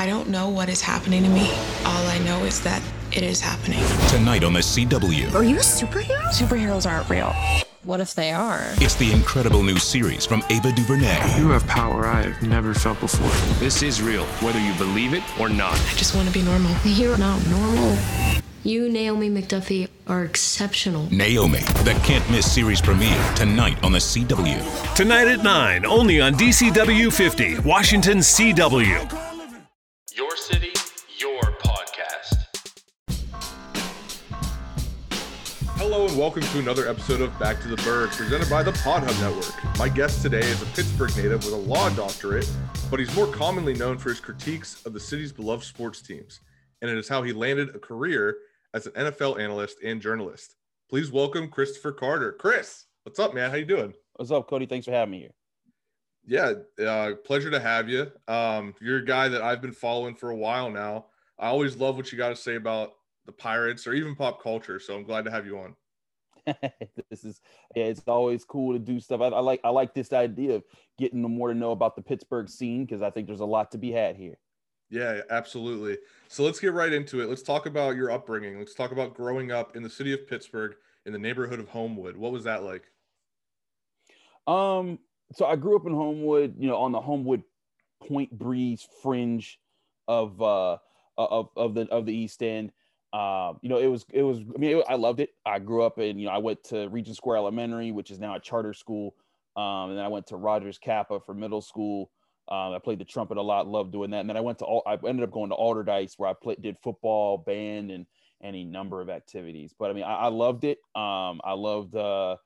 I don't know what is happening to me. All I know is that it is happening. Tonight on the CW. Are you a superhero? Superheroes aren't real. What if they are? It's the incredible new series from Ava DuVernay. You have power I've never felt before. This is real, whether you believe it or not. I just want to be normal. You're not normal. You, Naomi McDuffie, are exceptional. Naomi, the can't miss series premiere tonight on the CW. Tonight at 9, only on DCW 50, Washington CW. Hello and welcome to another episode of Back to the Birds, presented by the Pod Hub Network. My guest today is a Pittsburgh native with a law doctorate, but he's more commonly known for his critiques of the city's beloved sports teams, and it is how he landed a career as an NFL analyst and journalist. Please welcome Christopher Carter. Chris, what's up, man? How you doing? What's up, Cody? Thanks for having me here. Yeah, uh, pleasure to have you. Um, you're a guy that I've been following for a while now. I always love what you got to say about the Pirates or even pop culture. So I'm glad to have you on. this is yeah, it's always cool to do stuff. I, I like I like this idea of getting more to know about the Pittsburgh scene because I think there's a lot to be had here. Yeah, absolutely. So let's get right into it. Let's talk about your upbringing. Let's talk about growing up in the city of Pittsburgh in the neighborhood of Homewood. What was that like? Um, so I grew up in Homewood, you know, on the Homewood Point Breeze fringe of uh of of the of the East End. Uh, you know, it was it was. I mean, it, I loved it. I grew up in you know I went to Regent Square Elementary, which is now a charter school, um, and then I went to Rogers CAPA for middle school. Um, I played the trumpet a lot, loved doing that. And then I went to all. I ended up going to Allderdice where I played did football, band, and any number of activities. But I mean, I, I loved it. Um, I loved. Uh,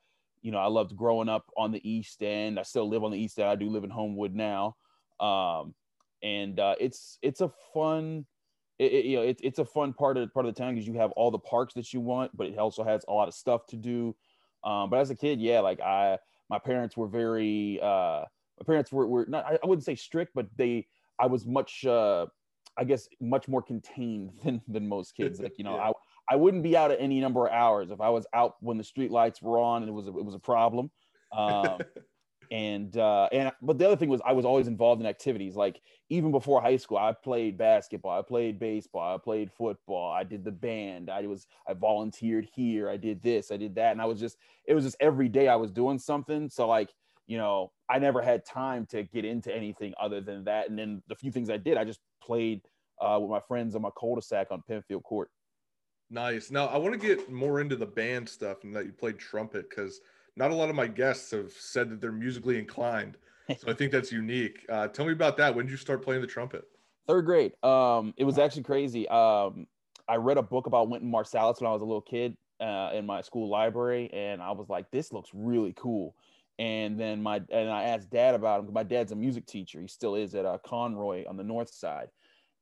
you know, I loved growing up on the East End. I still live on the East End. I do live in Homewood now, um, and uh, it's it's a fun, it, it, you know, it's it's a fun part of part of the town because you have all the parks that you want, but it also has a lot of stuff to do. Um, but as a kid, yeah, like I, my parents were very, uh, my parents were were not, I wouldn't say strict, but they, I was much, uh, I guess, much more contained than than most kids. Like you know, yeah. I I wouldn't be out at any number of hours. If I was out when the street lights were on, and it was a, it was a problem. Um, and uh, and but the other thing was I was always involved in activities. Like even before high school, I played basketball, I played baseball, I played football, I did the band, I was I volunteered here, I did this, I did that, and I was just it was just every day I was doing something. So like you know I never had time to get into anything other than that. And then the few things I did, I just played uh, with my friends on my cul-de-sac on Penfield Court. Nice. Now I want to get more into the band stuff and that you played trumpet because not a lot of my guests have said that they're musically inclined. So I think that's unique. Uh, tell me about that. When did you start playing the trumpet? Third grade. Um, it was actually crazy. Um, I read a book about Wynton Marsalis when I was a little kid uh, in my school library, and I was like, "This looks really cool." And then my and I asked Dad about him. My dad's a music teacher. He still is at uh, Conroy on the north side.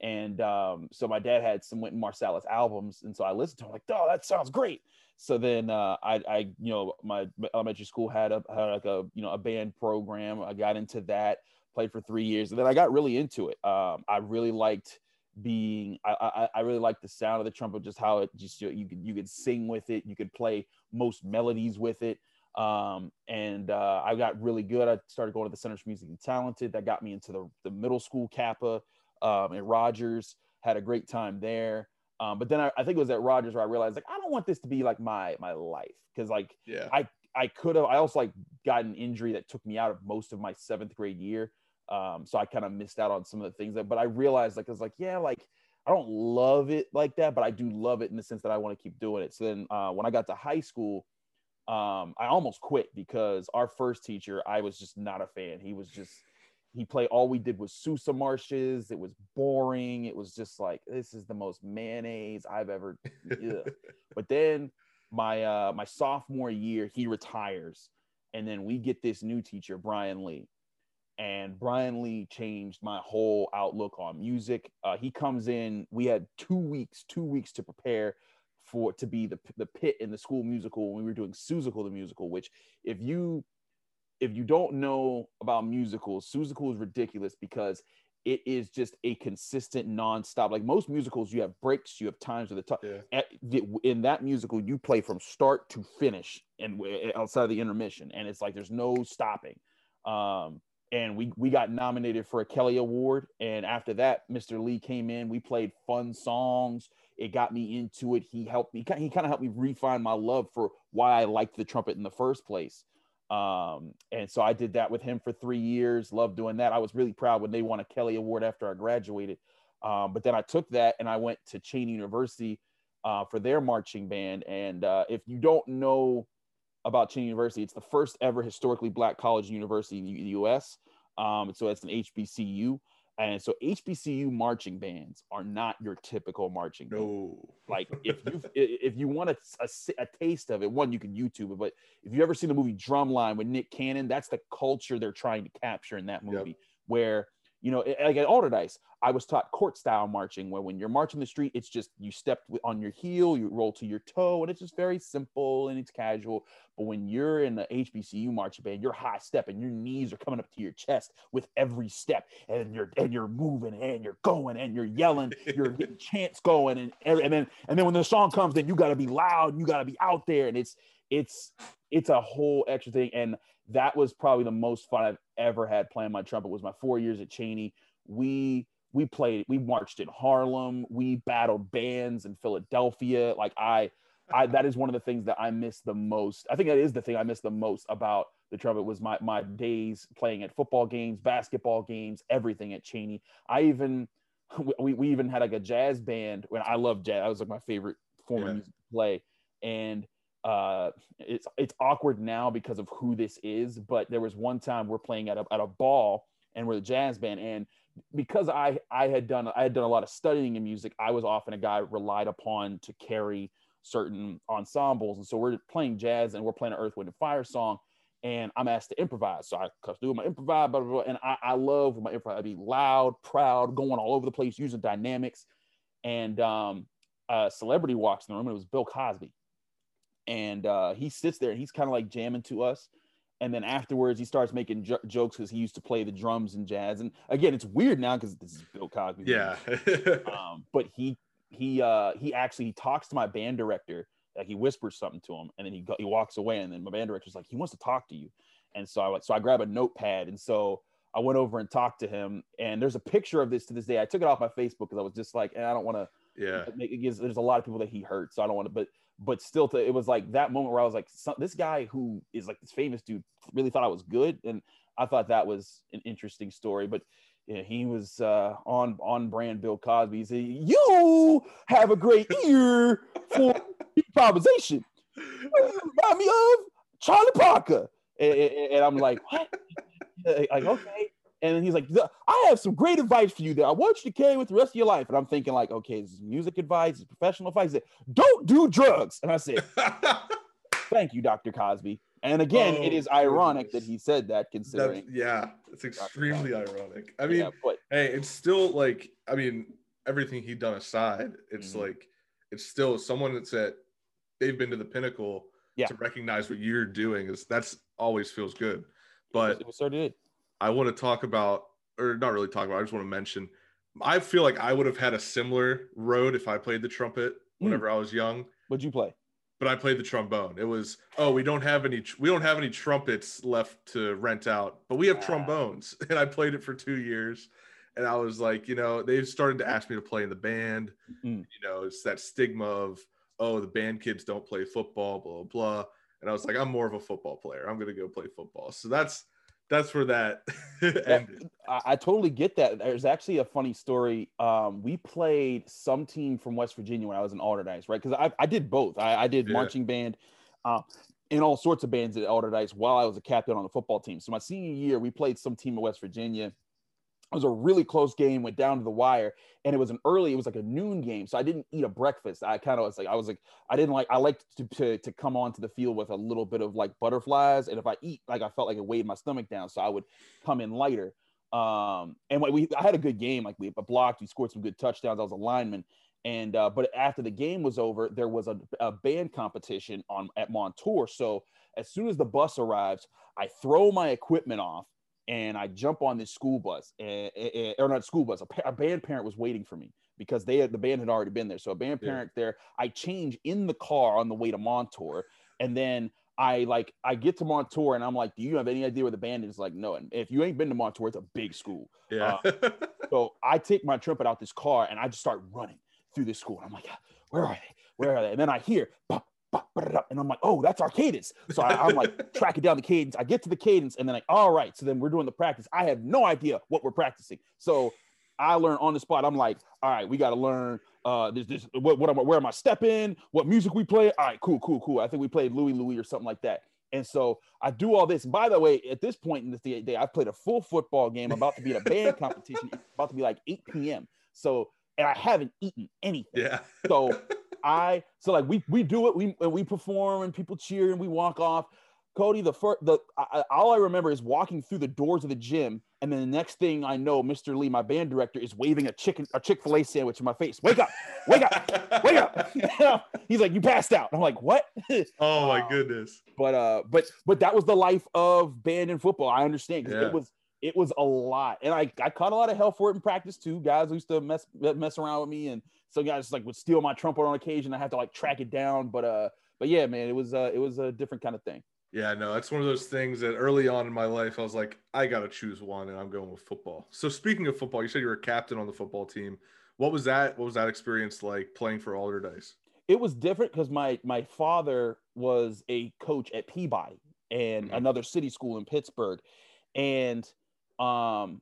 And um, so my dad had some Wynton Marsalis albums, and so I listened to him like, "Oh, that sounds great." So then uh, I, I, you know, my elementary school had a had like a you know a band program. I got into that, played for three years, and then I got really into it. Um, I really liked being I, I, I really liked the sound of the trumpet, just how it just you could you could sing with it, you could play most melodies with it. Um, and uh, I got really good. I started going to the Center for Music and Talented. That got me into the, the middle school CAPA um, at Rogers. Had a great time there. Um, but then I, I, think it was at Rogers where I realized like I don't want this to be like my my life because like yeah I I could have I also like got an injury that took me out of most of my seventh grade year. Um, so I kind of missed out on some of the things that. But I realized like I was like yeah like I don't love it like that, but I do love it in the sense that I want to keep doing it. So then uh, when I got to high school, um, I almost quit because our first teacher I was just not a fan. He was just he played all we did was Sousa marshes. It was boring. It was just like this is the most mayonnaise I've ever. but then my uh, my sophomore year, he retires, and then we get this new teacher, Brian Lee, and Brian Lee changed my whole outlook on music. Uh, he comes in. We had two weeks, two weeks to prepare for to be the the pit in the school musical when we were doing Seussical the musical. Which, if you if you don't know about musicals, Seussical is ridiculous because it is just a consistent nonstop. Like most musicals, you have breaks, you have times of the top. Yeah. In that musical, you play from start to finish, and outside of the intermission, and it's like there's no stopping. Um, and we we got nominated for a Kelly Award. And after that, Mr. Lee came in. We played fun songs. It got me into it. He helped me. He kind of helped me refine my love for why I liked the trumpet in the first place. Um, and so I did that with him for three years. Loved doing that. I was really proud when they won a Kelly Award after I graduated. Um, but then I took that and I went to Cheyney University uh, for their marching band. And uh, if you don't know about Cheyney University, it's the first ever historically black college university in the U.S. Um, so it's an HBCU. And so HBCU marching bands are not your typical marching band. No. Like if you if you want a, a, a, taste of it, one you can YouTube it. But if you ever seen the movie Drumline with Nick Cannon, that's the culture they're trying to capture in that movie, yep. where you know, like at Allderdice, I was taught court style marching, where when you're marching the street, it's just you step on your heel, you roll to your toe, and it's just very simple and it's casual. But when you're in the HBCU marching band, you're high stepping, your knees are coming up to your chest with every step, and you're and you're moving and you're going and you're yelling, you're getting chants going, and and then and then when the song comes, then you got to be loud, you got to be out there, and it's it's it's a whole extra thing. And that was probably the most fun I've ever had playing my trumpet was my four years at Cheyney. We we played, we marched in Harlem, we battled bands in Philadelphia. Like I I that is one of the things that I miss the most. I think that is the thing I miss the most about the trumpet was my my days playing at football games, basketball games, everything at Cheyney. I even we, we even had like a jazz band when I love jazz. That was like my favorite form yeah. of music to play. And uh it's it's awkward now because of who this is but there was one time we're playing at a, at a ball and we're the jazz band and because i i had done i had done a lot of studying in music i was often a guy relied upon to carry certain ensembles and so we're playing jazz and we're playing an earth wind and fire song and i'm asked to improvise. So i do my improvise blah, blah, blah, and I, I love my improvise. I'd be loud proud going all over the place using dynamics and um a celebrity walks in the room and it was bill cosby and uh, he sits there and he's kind of like jamming to us. And then afterwards he starts making j- jokes because he used to play the drums and jazz. And again it's weird now because this is bill cosby yeah. Um, but he he uh he actually he talks to my band director like he whispers something to him and then he go, he walks away and then my band director's like he wants to talk to you. And so i like so i grab a notepad and so i went over and talked to him. And there's a picture of this to this day. I took it off my facebook because i was just like eh, i don't want to yeah it gives there's a lot of people that he hurt so i don't want to but but still to, it was like that moment where I was like, this guy who is like this famous dude really thought I was good. And I thought that was an interesting story, but yeah, he was uh, on, on brand Bill Cosby. He said, you have a great ear for improvisation. remind me of Charlie Parker. And, and I'm like, what? like, okay. And then he's like, I have some great advice for you that I want you to carry with the rest of your life. And I'm thinking, like, okay, this is music advice, this is professional advice. Said, Don't do drugs. And I said, Thank you, Dr. Cosby. And again, oh, it is ironic goodness. that he said that, considering. That's, yeah, it's extremely ironic. I mean, yeah, but, hey, it's still like, I mean, everything he'd done aside, it's mm-hmm. like, it's still someone that's at, they've been to the pinnacle yeah. to recognize what you're doing is that's always feels good. But it was, it was so I want to talk about, or not really talk about, I just want to mention. I feel like I would have had a similar road if I played the trumpet hmm. whenever mm. I was young. What'd you play? But I played the trombone. It was oh we don't have any we don't have any trumpets left to rent out, but we have trombones, and I played it for two years. And I was like, you know, they've started to ask me to play in the band. Mm. You know, it's that stigma of oh the band kids don't play football, blah blah. And I was like, I'm more of a football player. I'm gonna go play football. So that's that's where that ended. I, I, totally get that. There's actually a funny story. Um, we played some team from West Virginia when I was in Allderdice, right? Because I, I did both. I, I did yeah. marching band uh, and all sorts of bands at Allderdice while I was a captain on the football team. So my senior year, we played some team in West Virginia it was a really close game, went down to the wire, and it was an early, it was like a noon game. So I didn't eat a breakfast. I kind of was like, I was like, I didn't like, I liked to, to, to come onto the field with a little bit of like butterflies. And if I eat, like I felt like it weighed my stomach down. So I would come in lighter. Um, and we, I had a good game. Like we blocked, we scored some good touchdowns. I was a lineman. And, uh, but after the game was over, there was a, a band competition on at Montour. So as soon as the bus arrives, I throw my equipment off and I jump on this school bus, and, and or not school bus, a, a, band parent was waiting for me because they had, the band had already been there. So a band parent yeah. there, I change in the car on the way to Montour, and then I like I get to Montour and I'm like, do you have any idea where the band is? Like, no. And if you ain't been to Montour, it's a big school. Yeah. Uh, so I take my trumpet out this car and I just start running through this school. And I'm like, where are they? Where are they? And then I hear, "Bop, bop, ba-da-da," and I'm like, oh, that's our cadence. So I, I'm like tracking down the cadence. I get to the cadence and then like, all right. So then we're doing the practice. I have no idea what we're practicing. So I learn on the spot. I'm like, all right, we got to learn. Uh, this, this, what, what am I, where am I stepping? What music we play? All right, cool, cool, cool. I think we played Louie Louie or something like that. And so I do all this. By the way, at this point in the day, I've played a full football game, about to be in a band competition, It's about to be like 8 p.m. So, and I haven't eaten anything. yeah. So I, so like we we do it, we and we perform and people cheer and we walk off. Cody, the first, the I, all I remember is walking through the doors of the gym, and then the next thing I know, Mr. Lee, my band director, is waving a chicken, a Chick Fil A sandwich in my face. Wake up, wake up, wake up! He's like, "You passed out." I'm like, "What?" oh my goodness. but uh, but but that was the life of band and football. I understand Yeah. it was it was a lot, and I I caught a lot of hell for it in practice too. Guys used to mess mess around with me, and some guys like would steal my trumpet on occasion. I had to like track it down, but uh, but yeah, man, it was uh, it was a different kind of thing. Yeah, no, that's one of those things that early on in my life, I was like, I got to choose one, and I'm going with football. So, speaking of football, you said you were a captain on the football team. What was that? What was that experience like playing for Allderdice? it was different because my my father was a coach at Peabody and Mhm. another city school in Pittsburgh, and um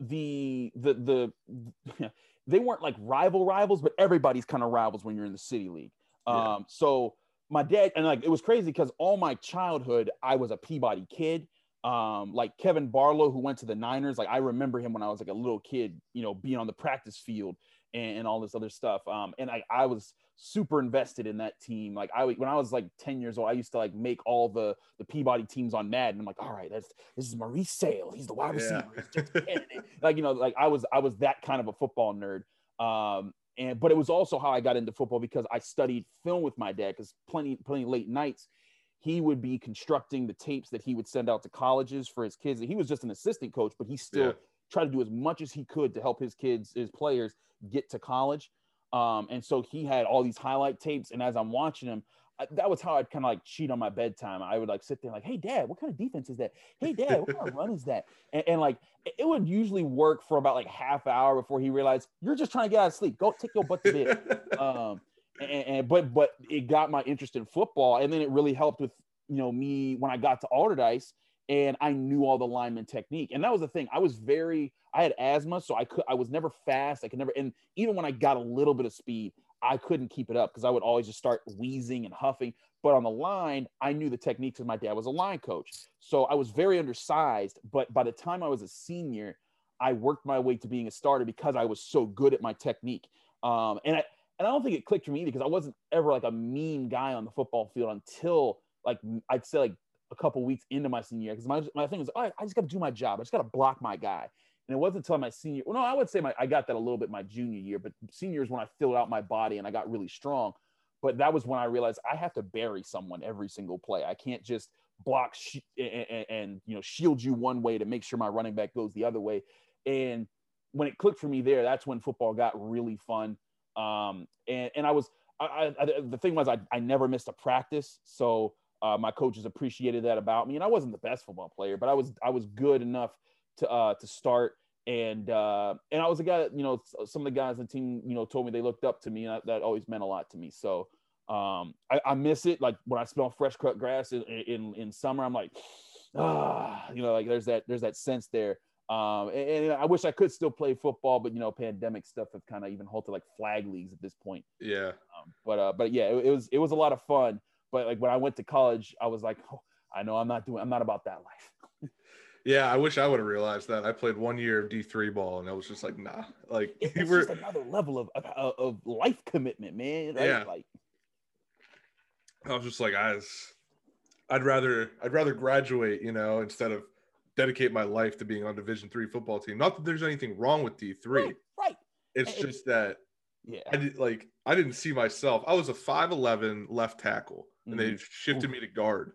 the the the they weren't like rival rivals, but everybody's kind of rivals when you're in the city league. Yeah. Um, so my dad and like it was crazy because all my childhood I was a Peabody kid. Um, like Kevan Barlow, who went to the Niners, like I remember him when I was like a little kid, you know, being on the practice field and, and all this other stuff. Um, and I, I was super invested in that team. Like I, when I was like 10 years old, I used to like make all the, the Peabody teams on Madden. I'm like, all right, that's, this is Maurice Sale. He's the wide Yeah. receiver. He's Justin like, you know, like I was, I was that kind of a football nerd. Um, and, but it was also how I got into football because I studied film with my dad because plenty, plenty late nights, he would be constructing the tapes that he would send out to colleges for his kids. He was just an assistant coach, but he still Yeah. tried to do as much as he could to help his kids, his players get to college. Um, and so he had all these highlight tapes. And as I'm watching him, I, that was how I'd kind of like cheat on my bedtime. I would like sit there like, "Hey, Dad, what kind of defense is that? Hey, Dad, what kind of run is that?" And, and like it, would usually work for about like half hour before he realized you're just trying to get out of sleep. Go take your butt to bed. um, and, and but but it got my interest in football, and then it really helped with you know me when I got to Allderdice, and I knew all the lineman technique, and that was the thing. I was very I had asthma, so I could I was never fast. I could never, and even when I got a little bit of speed, I couldn't keep it up because I would always just start wheezing and huffing. But on the line, I knew the techniques because my dad was a line coach, so I was very undersized. But by the time I was a senior, I worked my way to being a starter because I was so good at my technique. Um, and I and I don't think it clicked for me because I wasn't ever like a mean guy on the football field until like I'd say like a couple weeks into my senior year. Because my, my thing was, I just got to do my job. I just got to block my guy. And it wasn't until my senior. Well, no, I would say my I got that a little bit my junior year, but senior is when I filled out my body and I got really strong. But that was when I realized I have to bury someone every single play. I can't just block sh- and, and, and you know shield you one way to make sure my running back goes the other way. And when it clicked for me there, that's when football got really fun. Um, and and I was I, I, the thing was I, I never missed a practice, so uh, my coaches appreciated that about me. And I wasn't the best football player, but I was I was good enough to uh, to start. And uh, and I was a guy that you know some of the guys on the team you know told me they looked up to me, and that, that always meant a lot to me. So um, I, I miss it. Like when I smell fresh cut grass in, in in summer, I'm like, ah, you know, like there's that there's that sense there. Um, and, and I wish I could still play football, but you know, pandemic stuff have kind of even halted like flag leagues at this point. yeah. Um, but uh, but yeah, it, it was it was a lot of fun. But like when I went to college, I was like, oh, I know I'm not doing I'm not about that life. Yeah, I wish I would have realized that. I played one year of D three ball, and I was just like, nah. Like It's were, just another level of, of of life commitment, man. right? Yeah. Like I was just like, I I'd rather, I'd rather graduate, you know, instead of dedicate my life to being on Division three football team. Not that there's anything wrong with D three. right, right. It's And- just that Yeah. I did like I didn't see myself. I was a five eleven left tackle, and they shifted me to guard.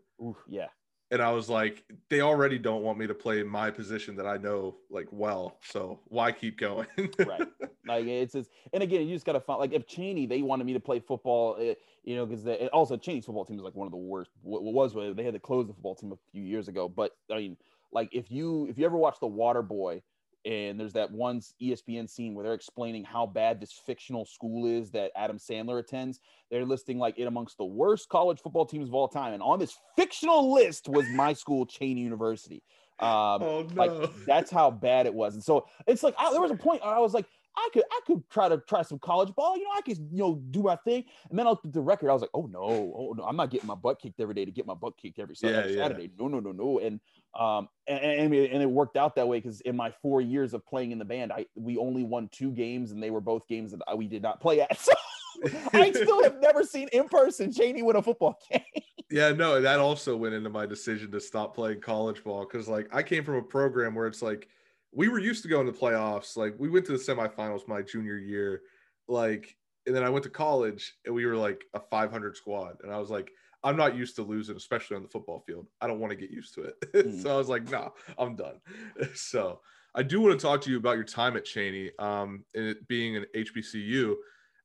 Yeah. and I was like, they already don't want me to play my position that I know like well, so why keep going? right. Like it's just, and again, you just gotta find like if Cheyney they wanted me to play football, it, you know, because also Cheyney's football team is like one of the worst. What was they had to close the football team a few years ago, but I mean, like if you if you ever watch The Water Boy, and there's that one ESPN scene where they're explaining how bad this fictional school is that Adam Sandler attends. They're listing like it amongst the worst college football teams of all time, and on this fictional list was my school, Cheyney University. Um, oh, no. Like that's how bad it was, and so it's like I, there was a point I was like, I could I could try to try some college ball. You know, I could you know do my thing. And then I looked at the record. I was like, oh no, oh no, I'm not getting my butt kicked every day to get my butt kicked every, yeah, every yeah. Saturday. No, no, no, no. And um and, and, and it worked out that way because in my four years of playing in the band, I we only won two games and they were both games that we did not play at. So I still have never seen in person Cheyney win a football game. yeah, no, that also went into my decision to stop playing college ball because like I came from a program where it's like we were used to going to playoffs. Like we went to the semifinals my junior year, like, and then I went to college and we were like a 500 squad, and I was like, I'm not used to losing, especially on the football field. I don't want to get used to it. Mm. so I was like, nah, I'm done. so I do want to talk to you about your time at Cheyney, um, and it being an HBCU.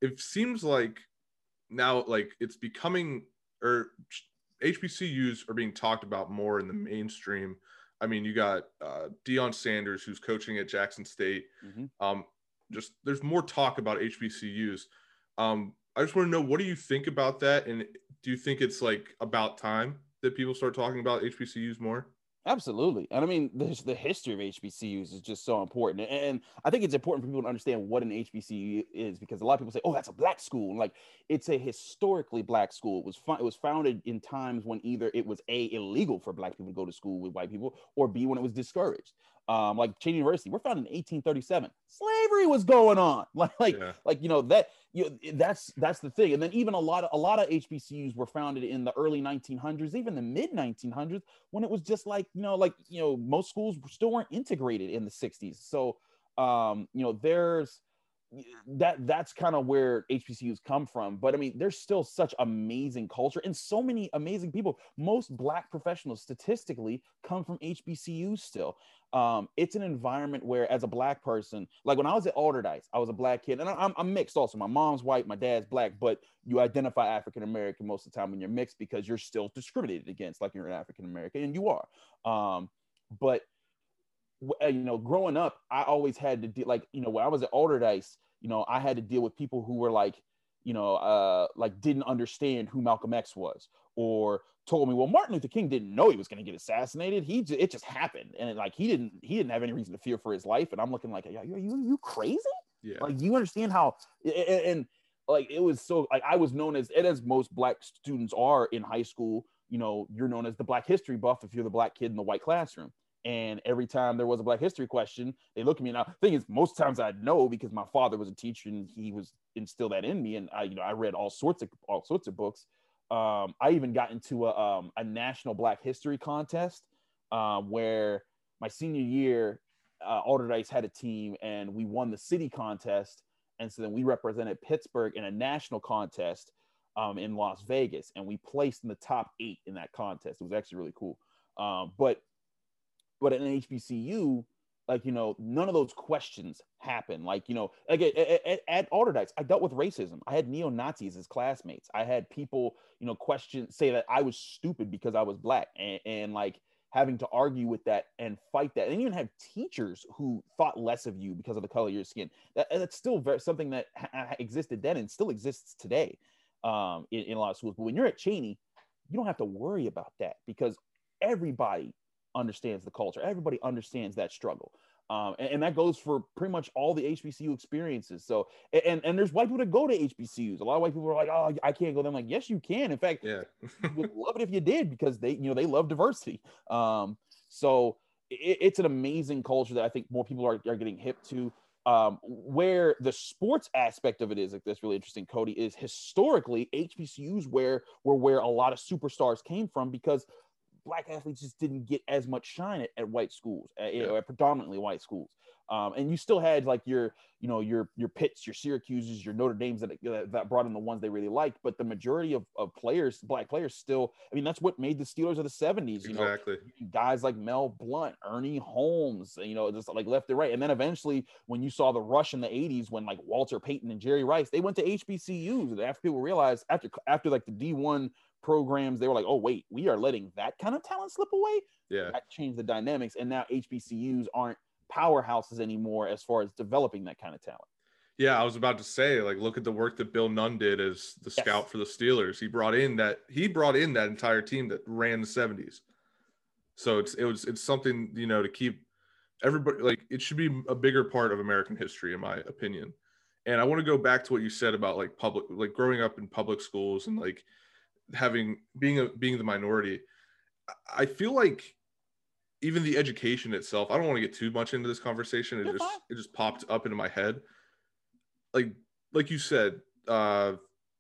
It seems like now, like it's becoming, or HBCUs are being talked about more in the mainstream I mean, you got uh, Deion Sanders, who's coaching at Jackson State. Mm-hmm. Um, just there's more talk about HBCUs. Um, I just want to know what do you think about that, and do you think it's like about time that people start talking about HBCUs more? Absolutely. And I mean, there's the history of HBCUs is just so important. And I think it's important for people to understand what an HBCU is because a lot of people say, oh, that's a black school. Like it's a historically black school. It was it was founded in times when either it was A, illegal for black people to go to school with white people, or B, when it was discouraged um, like Cheyney University, we're founded in 1837. Slavery was going on, like, like, yeah. like you know that you know, that's that's the thing. And then even a lot of a lot of HBCUs were founded in the early 1900s, even the mid 1900s, when it was just like you know, like you know, most schools still weren't integrated in the 60s. So, um, you know, there's that that's kind of where HBCUs come from. But I mean, there's still such amazing culture and so many amazing people. Most black professionals statistically come from HBCUs still. Um, it's an environment where, as a black person, like when I was at Allderdice, I was a black kid, and I'm, I'm mixed also. My mom's white, my dad's black, but you identify African American most of the time when you're mixed because you're still discriminated against, like you're an African American, and you are. Um, but you know, growing up, I always had to deal like, you know, when I was at Allderdice, you know, I had to deal with people who were like, you know, uh, like didn't understand who Malcolm X was, or told me, well, Martin Luther King didn't know he was going to get assassinated. He j- it just happened, and it, like he didn't he didn't have any reason to fear for his life. And I'm looking like, are you you, you crazy? Yeah. Like you understand how and, and like it was so like I was known as and as most black students are in high school. You know, you're known as the Black History buff if you're the black kid in the white classroom. And every time there was a Black History question, they look at me. Now, the thing is, most times I know because my father was a teacher and he was instilled that in me. And I, you know, I read all sorts of all sorts of books. Um, I even got into a, um, a national Black History contest um, where my senior year, uh, had a team and we won the city contest. And so then we represented Pittsburgh in a national contest um, in Las Vegas, and we placed in the top eight in that contest. It was actually really cool. Um, but but at an HBCU, like you know, none of those questions happen. Like you know, like at, at, at Allderdice, I dealt with racism. I had neo Nazis as classmates. I had people, you know, question say that I was stupid because I was black, and, and like having to argue with that and fight that, and even have teachers who thought less of you because of the color of your skin. That, that's still very something that ha- existed then and still exists today um, in, in a lot of schools. But when you're at Cheyney, you don't have to worry about that because everybody understands the culture. Everybody understands that struggle. Um, and, and, that goes for pretty much all the HBCU experiences. So, and and there's white people that go to HBCUs. A lot of white people are like, "Oh, I can't go." Them like, yes, you can. In fact, yeah, would love it if you did because they, you know, they love diversity. Um, so it, it's an amazing culture that I think more people are, are getting hip to. Um, where the sports aspect of it is like that's really interesting, Cody, is historically HBCUs where were where a lot of superstars came from because black athletes just didn't get as much shine at, at white schools, at, yeah. at predominantly white schools. Um, and you still had like your, you know, your your Pitts, your Syracuses, your Notre Dames that that brought in the ones they really liked. But the majority of, of players, black players, still, I mean, that's what made the Steelers of the '70s. You Exactly. know, guys like Mel Blount, Ernie Holmes, you know, just like left and right. And then eventually, when you saw the rush in the '80s, when like Walter Payton and Jerry Rice, they went to HBCUs. And after people realized, after after like the D1 programs, they were like, oh wait, we are letting that kind of talent slip away. Yeah. That changed the dynamics, and now HBCUs aren't powerhouses anymore as far as developing that kind of talent. Yeah, I was about to say, like, look at the work that Bill Nunn did as the Yes. scout for the Steelers. He brought in that he brought in that entire team that ran the seventies. So it's it was it's something you know to keep everybody like it should be a bigger part of American history, in my opinion. And I want to go back to what you said about like public, like growing up in public schools and like having being a being the minority. I- feel like even the education itself. I don't want to get too much into this conversation. It just it just popped up into my head. Like like you said, uh,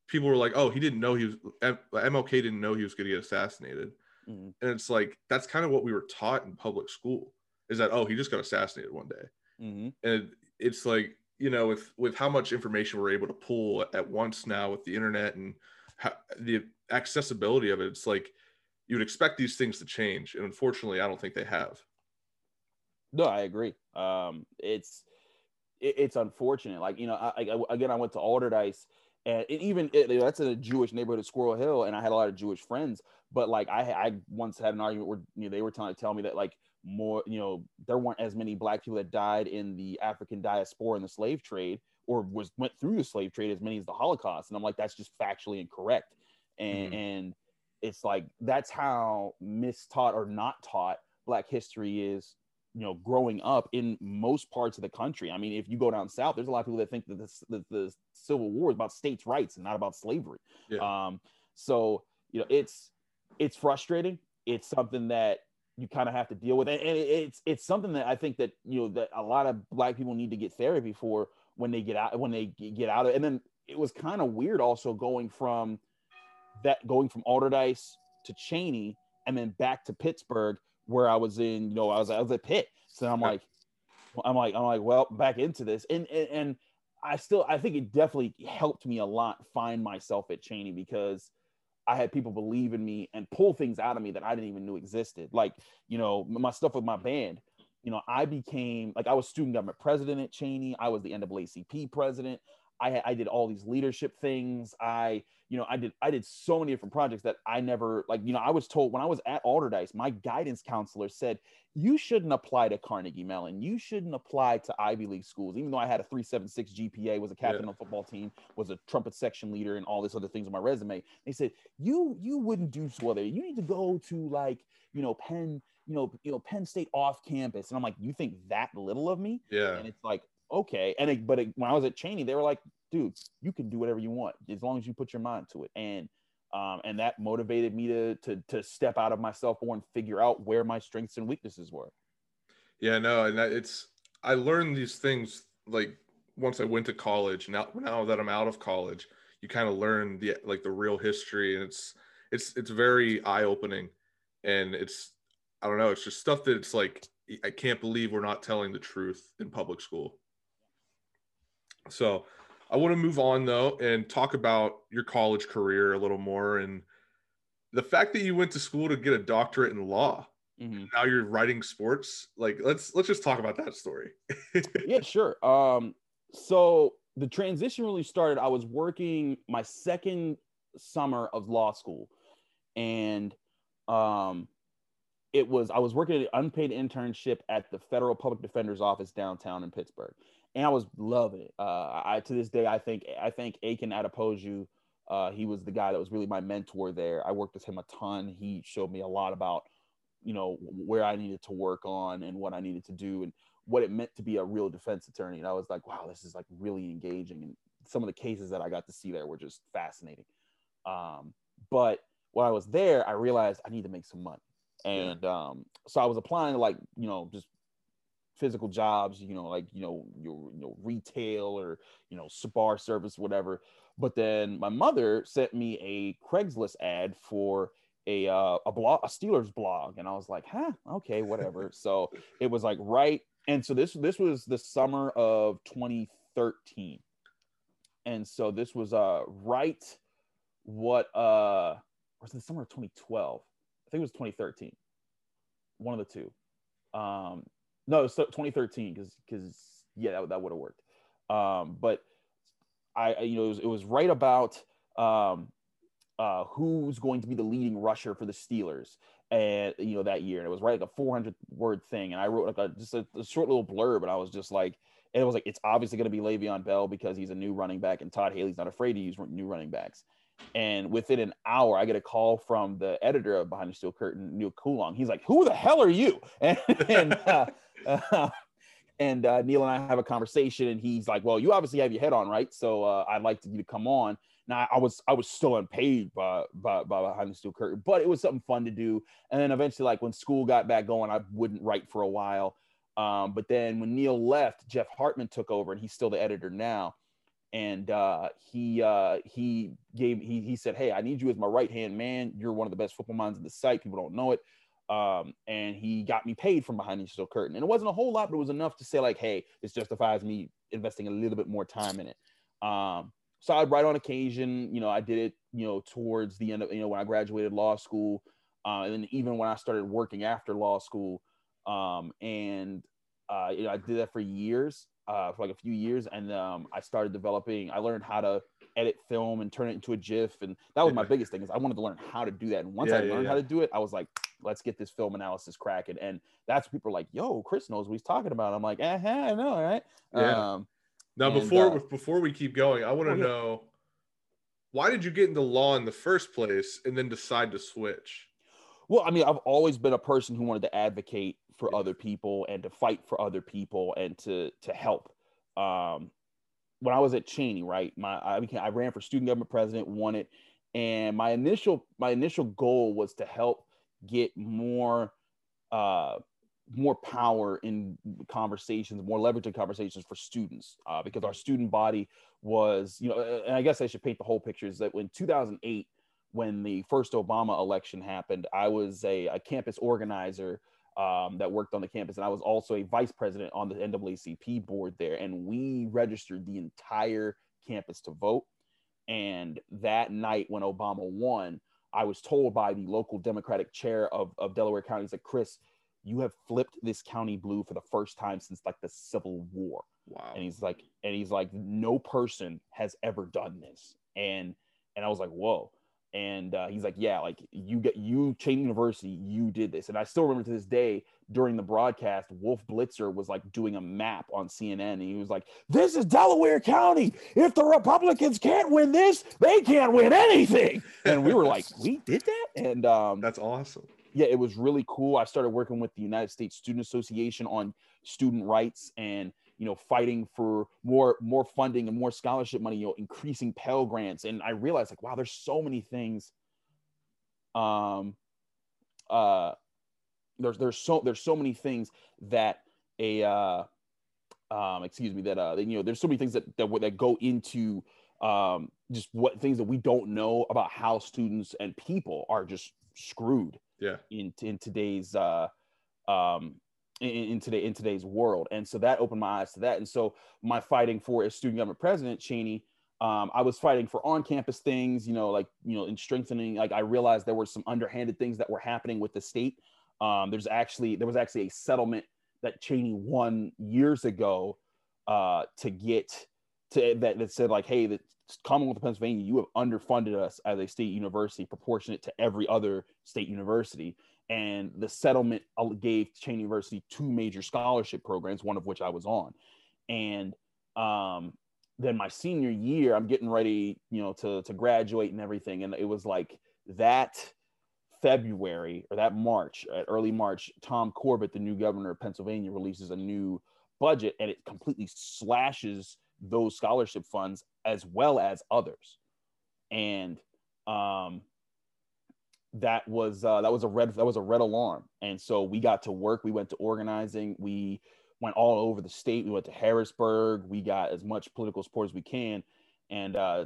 people were like, "Oh, he didn't know he was MLK didn't know he was going to get assassinated," Mhm. and it's like that's kind of what we were taught in public school is that oh he just got assassinated one day, Mhm. and it's like you know with with how much information we're able to pull at once now with the internet and the accessibility of it, it's like you would expect these things to change, and unfortunately, I don't think they have. No, I agree. Um, it's it, it's unfortunate. Like you know, I, I again, I went to Allderdice, and it even it, that's in a Jewish neighborhood of Squirrel Hill, and I had a lot of Jewish friends. But like I, I once had an argument where you know they were trying to tell me that like more, you know, there weren't as many black people that died in the African diaspora in the slave trade or was went through the slave trade as many as the Holocaust, and I'm like, that's just factually incorrect. And Mhm. and it's like that's how mistaught or not taught Black history is you know growing up in most parts of the country i mean if you go down south there's a lot of people that think that this, the, the civil war is about states rights and not about slavery Yeah. um so you know it's it's frustrating it's something that you kind of have to deal with and it's it's something that i think that you know that a lot of black people need to get therapy for when they get out when they get out of and then it was kind of weird also going from that going from Allderdice to Cheyney and then back to Pittsburgh where I was in, you know, I was I was at Pitt. So I'm like, I'm like, I'm like, well, back into this. And, and and I still I think it definitely helped me a lot find myself at Cheyney because I had people believe in me and pull things out of me that I didn't even know existed. Like, you know, my stuff with my band. You know, I became like I was student government president at Cheyney. I was the NAACP president. I I did all these leadership things. I, you know, I did I did so many different projects that I never like, you know, I was told when I was at Allderdice, my guidance counselor said, you shouldn't apply to Carnegie Mellon. You shouldn't apply to Ivy League schools. Even though I had a 376 GPA, was a captain Yeah. on the football team, was a trumpet section leader and all this other things on my resume. They said, you you wouldn't do so well there. You need to go to like, you know, Penn, you know, you know, Penn State off campus. And I'm like, you think that little of me? Yeah. And it's like, okay. And it, but it, when I was at Cheyney, they were like, dude, you can do whatever you want as long as you put your mind to it. And um, and that motivated me to to to step out of myself more and figure out where my strengths and weaknesses were. Yeah, no, and that it's I learned these things like once I went to college. Now now that I'm out of college, you kind of learn the like the real history and it's it's it's very eye-opening and it's I don't know, it's just stuff that it's like I can't believe we're not telling the truth in public school. So, I want to move on though and talk about your college career a little more and the fact that you went to school to get a doctorate in law now you're writing sports like let's let's just talk about that story yeah, sure. Um, so the transition really started. I was working my second summer of law school, and um, it was I was working an unpaid internship at the federal public defender's office downtown in Pittsburgh, and I was loving it. Uh, I to this day I think I think Aiken Adepoju, uh, he was the guy that was really my mentor there. I worked with him a ton. He showed me a lot about you know where I needed to work on and what I needed to do and what it meant to be a real defense attorney. And I was like, wow, this is like really engaging. And some of the cases that I got to see there were just fascinating. Um, but when I was there, I realized I need to make some money. And um, so I was applying to like, you know, just physical jobs, you know, like, you know, your, you know, retail or, you know, bar service, whatever. But then my mother sent me a Craigslist ad for a uh, a blog, a Steelers blog, and I was like, huh, okay, whatever. so it was like right. and so this this was the summer of 2013 and so this was uh right what uh was the summer of 2012 i think it was 2013 one of the two. Um no was 2013 because because yeah that, that would have worked. Um but i I- you know it was, it was right about um uh who's going to be the leading rusher for the steelers and you know that year. And it was right like a 400 word thing. And i wrote like a just a, a short little blurb and i was just like and it was like it's obviously going to be Le'Veon Bell because he's a new running back and Todd Haley's not afraid to use new running backs. And within an hour, I get a call from the editor of Behind the Steel Curtain, Neal Coholic. He's like, "Who the hell are you?" And and, uh, uh, and uh, Neil and I have a conversation, and he's like, "Well, you obviously have your head on, right? So uh, I'd like you to come on." Now I was I was still unpaid by, by by Behind the Steel Curtain, but it was something fun to do. And then eventually, like when school got back going, I wouldn't write for a while. Um, but then when Neil left, Jeff Hartman took over, and he's still the editor now. And uh, he uh, he gave he he said, "Hey, I need you as my right hand man. You're one of the best football minds in the site. People don't know it." Um, and he got me paid from behind the steel curtain, and it wasn't a whole lot, but it was enough to say like, "Hey, this justifies me investing a little bit more time in it." Um, so I'd write on occasion. You know, I did it. You know, towards the end of you know when I graduated law school, uh, and then even when I started working after law school um, and uh, you know, I did that for years, uh, for like a few years, and um, I started developing. I learned how to edit film and turn it into a GIF, and that was my biggest thing. Is I wanted to learn how to do that, and once Yeah, I yeah, learned yeah. how to do it, I was like, let's get this film analysis cracking, and that's when people are like, "Yo, Chris knows what he's talking about." I'm like, "Uh huh, I know, right?" Yeah. Um, Now, And, before uh, before we keep going, I want to Oh, know why did you get into law in the first place and then decide to switch? Well, I mean, I've always been a person who wanted to advocate for other people and to fight for other people and to to help. Um, when I was at Cheyney, right, my I became I ran for student government president, won it, and my initial my initial goal was to help get more uh more power in conversations, more leverage in conversations for students, uh, because our student body was, you know, and I guess I should paint the whole picture is that when 2008 when the first Obama election happened, I was a, a campus organizer um, that worked on the campus, and I was also a vice president on the NAACP board there. And we registered the entire campus to vote. And that night when Obama won, I was told by the local Democratic chair of, of Delaware County, he's like, Chris, you have flipped this county blue for the first time since like the Civil War Wow. and he's like and he's like no person has ever done this and and i was like whoa and uh, he's like yeah like you get you Cheyney university you did this and i still remember to this day during the broadcast wolf blitzer was like doing a map on cnn and he was like this is delaware county if the republicans can't win this they can't win anything and we were like we did that and um That's awesome. yeah, it was really cool. I started working with the United States Student Association on student rights and you know fighting for more more funding and more scholarship money, you know, increasing Pell grants. And I realized like, wow, there's so many things. Um, uh, there's there's so there's so many things that a uh, um, excuse me that uh, that, you know, there's so many things that that that go into um just what things that we don't know about how students and people are just screwed Yeah. in in today's uh um in, in today in today's world and so that opened my eyes to that and so my fighting for as student government president Cheyney um, I was fighting for on-campus things, you know, like you know, in strengthening. Like I realized there were some underhanded things that were happening with the state. Um, there's actually there was actually a settlement that Cheyney won years ago uh, to get to that, that said like, hey, the Commonwealth of Pennsylvania, you have underfunded us as a state university proportionate to every other state university. And the settlement gave Cheyney University two major scholarship programs, one of which I was on. And um, then my senior year, I'm getting ready, you know, to to graduate and everything. And it was like that February or that March, uh, early March, Tom Corbett, the new governor of Pennsylvania, releases a new budget and it completely slashes those scholarship funds as well as others. And um, that was uh, that was a red that was a red alarm. And so we got to work. We went to organizing. We went all over the state. We went to Harrisburg. We got as much political support as we can, and uh,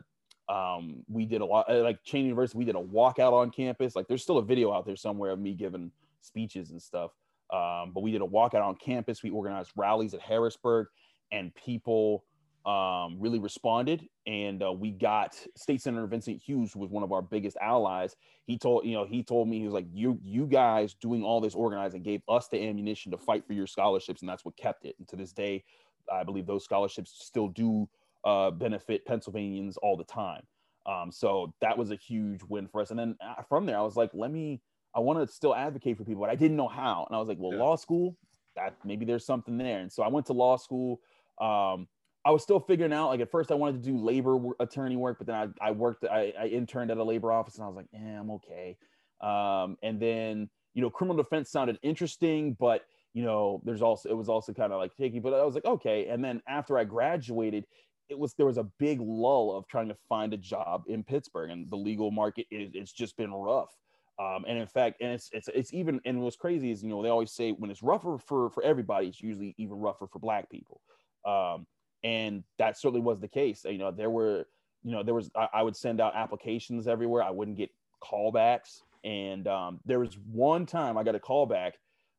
um, we did a lot. uh, Like Cheyney University, we did a walkout on campus. Like there's still a video out there somewhere of me giving speeches and stuff. Um, but we did a walkout on campus. We organized rallies at Harrisburg, and people um, really responded. And uh, we got State Senator Vincent Hughes, who was one of our biggest allies. He told you know he told me he was like you you guys doing all this organizing gave us the ammunition to fight for your scholarships, and that's what kept it. And to this day, I believe those scholarships still do uh, benefit Pennsylvanians all the time. Um, so that was a huge win for us. And then uh, from there, I was like, let me. I want to still advocate for people, but I didn't know how. And I was like, well, Yeah. law school, that maybe there's something there. And so I went to law school. Um, I was still figuring out. Like at first, I wanted to do labor attorney work, but then I, I worked. I, I interned at a labor office, and I was like, "Yeah, I'm okay." Um, and then you know, criminal defense sounded interesting, but you know, there's also it was also kind of like shaky. But I was like, okay. And then after I graduated, it was there was a big lull of trying to find a job in Pittsburgh, and the legal market is it's just been rough. Um, and in fact, and it's it's it's even and what's crazy is you know they always say when it's rougher for for everybody, it's usually even rougher for Black people. Um, and that certainly was the case. You know, there were, you know, there was I, I would send out applications everywhere. I wouldn't get callbacks, and um, there was one time I got a callback,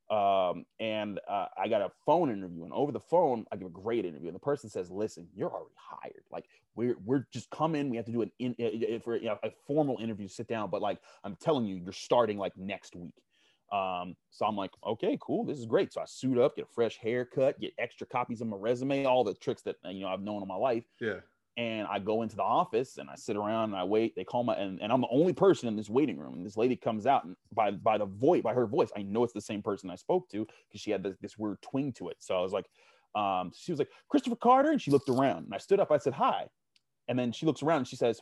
um, and uh, I got a phone interview, and over the phone I give a great interview, and the person says, "Listen, you're already hired. Like we're we're just coming. We have to do an in, uh, for you know, a formal interview, sit down, but like I'm telling you, you're starting like next week." Um, so I'm like, okay, cool, this is great. So I suit up, get a fresh haircut, get extra copies of my resume, all the tricks that you know I've known in my life. Yeah. And I go into the office and I sit around and I wait. They call my and, and I'm the only person in this waiting room. And this lady comes out and by by the voice, by her voice, I know it's the same person I spoke to because she had this, this weird twing to it. So I was like, um, she was like, Christopher Carter, and she looked around and I stood up, I said, Hi. And then she looks around and she says,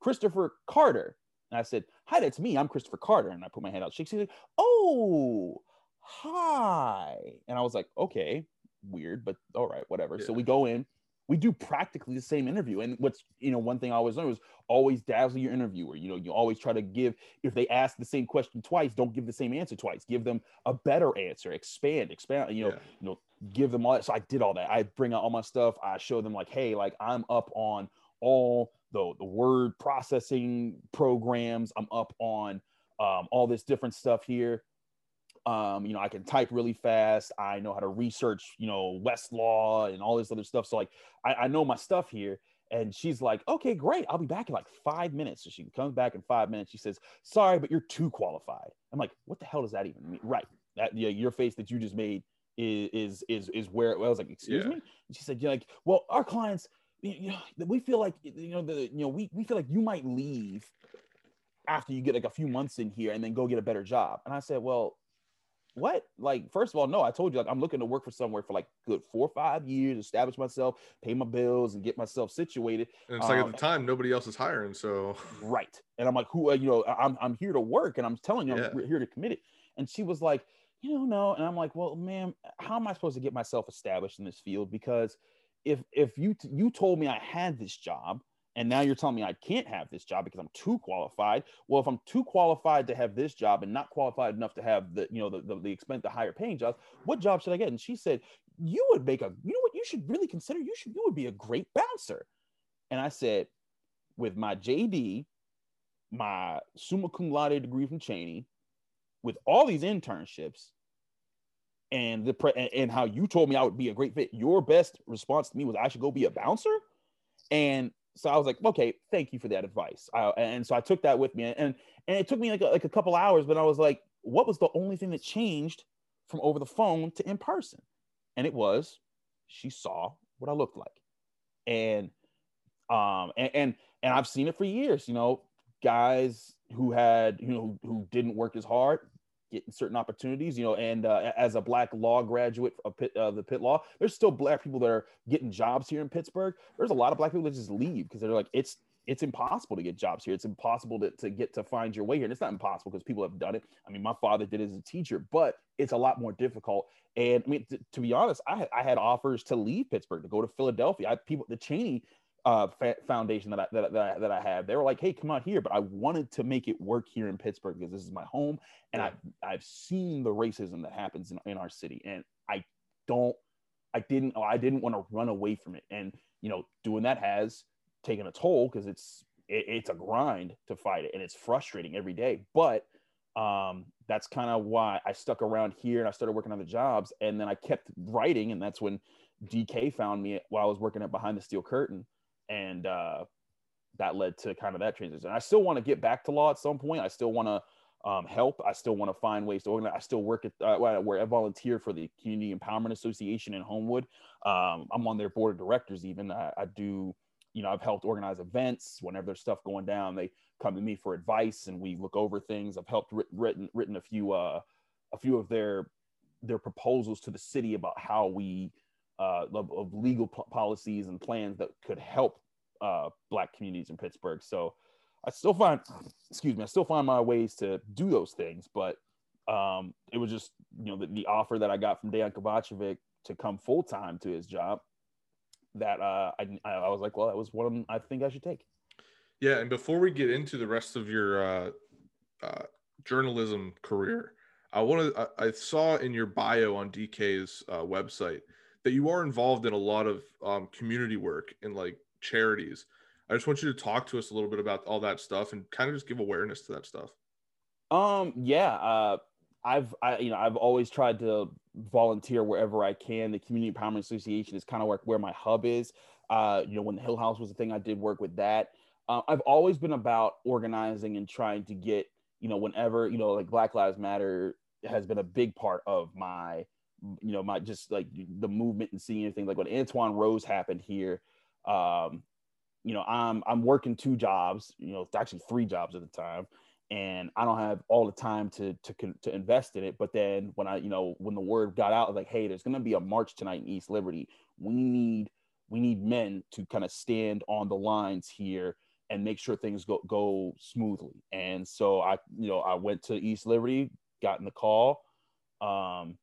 Christopher Carter. And I said, Hi, that's me. I'm Christopher Carter. And I put my hand out. She's like, Oh, hi. And I was like, Okay, weird, but all right, whatever. So we go in, we do practically the same interview. And what's, you know, one thing I always learned was always dazzle your interviewer. You know, you always try to give, if they ask the same question twice, don't give the same answer twice. Give them a better answer, expand, expand, you know, Yeah. you know, give them all that. So I did all that. I bring out all my stuff. I show them like, hey, like I'm up on all the the word processing programs. I'm up on um, all this different stuff here. Um, you know, I can type really fast. I know how to research, you know, Westlaw and all this other stuff. So like, I, I know my stuff here. And she's like, okay, great. I'll be back in like five minutes. So she comes back in five minutes. She says, sorry, but you're too qualified. I'm like, what the hell does that even mean? Right. That yeah, your face that you just made is is is, is where I was like, excuse Yeah. me. And she said, you're like, well, our clients, you know, we feel like you know the you know we we feel like you might leave after you get like a few months in here and then go get a better job. And I said, well, what? Like, first of all, no, I told you, like, I'm looking to work for somewhere for like good four or five years, establish myself, pay my bills, and get myself situated. And it's like at Um, the time, nobody else is hiring. So Right. And I'm like, who, uh, you know, I'm, I'm here to work and I'm telling you, I'm here to commit it. And she was like, you know, no. And I'm like, well, ma'am, how am I supposed to get myself established in this field? Because if, if you, you told me I had this job and now you're telling me I can't have this job because I'm too qualified. Well, if I'm too qualified to have this job and not qualified enough to have the, you know, the, the, the expense, the higher paying jobs, what job should I get? And she said, you would make a, you know what, you should really consider, you should, you would be a great bouncer. And I said, with my JD, my summa cum laude degree from Cheyney, with all these internships, and the pre- and, how you told me I would be a great fit, your best response to me was I should go be a bouncer. And so I was like, okay, thank you for that advice. I, and so I took that with me, and and it took me like a, like a couple hours, but I was like, what was the only thing that changed from over the phone to in person? And it was she saw what I looked like, and um and and, and I've seen it for years. You know, guys who had you know who, who didn't work as hard getting certain opportunities you know and uh, as a black law graduate of Pitt, uh, the Pitt Law there's still black people that are getting jobs here in Pittsburgh. There's a lot of black people that just leave because they're like it's it's impossible to get jobs here. It's impossible to, to get to find your way here. And it's not impossible because people have done it. I mean my father did as a teacher but it's a lot more difficult. And I mean to be honest I had, I had offers to leave Pittsburgh to go to Philadelphia. I people the Cheyney uh, fa- foundation that I, that, that, I, that I have. They were like, hey, come out here. But I wanted to make it work here in Pittsburgh because this is my home. And I've, I've seen the racism that happens in, in our city. And I don't, I didn't, I didn't want to run away from it. And, you know, doing that has taken a toll because it's, it, it's a grind to fight it and it's frustrating every day. But um, that's kind of why I stuck around here and I started working on the jobs. And then I kept writing, and that's when DK found me while I was working at Behind the Steel Curtain, and uh, that led to kind of that transition. I still want to get back to law at some point. I still want to um, help. I still want to find ways to organize. I still work at uh, where I volunteer for the Community Empowerment Association in Homewood. Um, I'm on their board of directors. Even I, I, do, you know, I've helped organize events. Whenever there's stuff going down, they come to me for advice, and we look over things. I've helped written written, written a few uh, a few of their their proposals to the city about how we uh, of, of legal p- policies and plans that could help uh, Black communities in Pittsburgh. So I still find, excuse me, I still find my ways to do those things, but um, it was just, you know, the, the offer that I got from Dejan Kovacevic to come full time to his job that uh, I, I was like, well, that was one I think I should take. Yeah. And before we get into the rest of your uh, uh, journalism career, I want to, I, I, saw in your bio on DK's uh, website that you are involved in a lot of um, community work and like charities. I just want you to talk to us a little bit about all that stuff and kind of just give awareness to that stuff. Um, yeah, uh, I've, I, you know, I've always tried to volunteer wherever I can. The Community Empowerment Association is kind of where, where my hub is. Uh, you know, when the Hill House was a thing, I did work with that. Uh, I've always been about organizing and trying to get, you know, whenever, you know, like Black Lives Matter has been a big part of my, you know, my just like the movement and seeing anything like when Antwon Rose happened here. Um, you know, I'm I'm working two jobs, you know, actually three jobs at the time, and I don't have all the time to to to invest in it. But then when I, you know, when the word got out, like, hey, there's gonna be a march tonight in East Liberty. We need we need men to kind of stand on the lines here and make sure things go go smoothly. And so I, you know, I went to East Liberty, got in the call, um,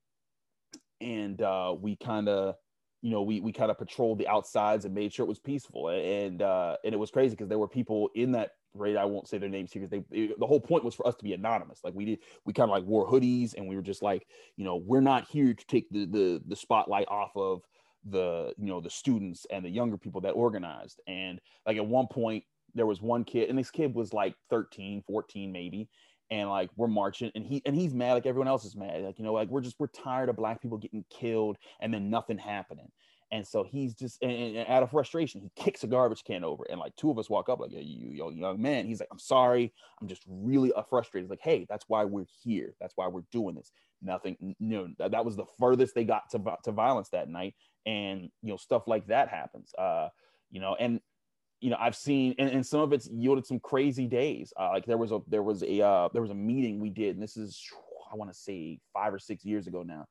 and uh, we kind of you know, we we kind of patrolled the outsides and made sure it was peaceful. And uh, and it was crazy because there were people in that raid. I won't say their names here because they it, the whole point was for us to be anonymous. Like we did, we kind of like wore hoodies and we were just like, you know, we're not here to take the the the spotlight off of the you know the students and the younger people that organized. And like at one point there was one kid and this kid was like 13 14 maybe and like we're marching and he and he's mad like everyone else is mad like you know like we're just we're tired of black people getting killed and then nothing happening. And so he's just and, and out of frustration he kicks a garbage can over and like two of us walk up like yeah you, you young man. He's like i'm sorry. I'm just really uh, frustrated. Like hey that's why we're here. That's why we're doing this. Nothing no that, that was the furthest they got to, to violence that night and you know stuff like that happens uh you know and you know, I've seen, and, and some of it's yielded some crazy days. Uh, like there was a there was a uh, there was a meeting we did, and this is I want to say five or six years ago now.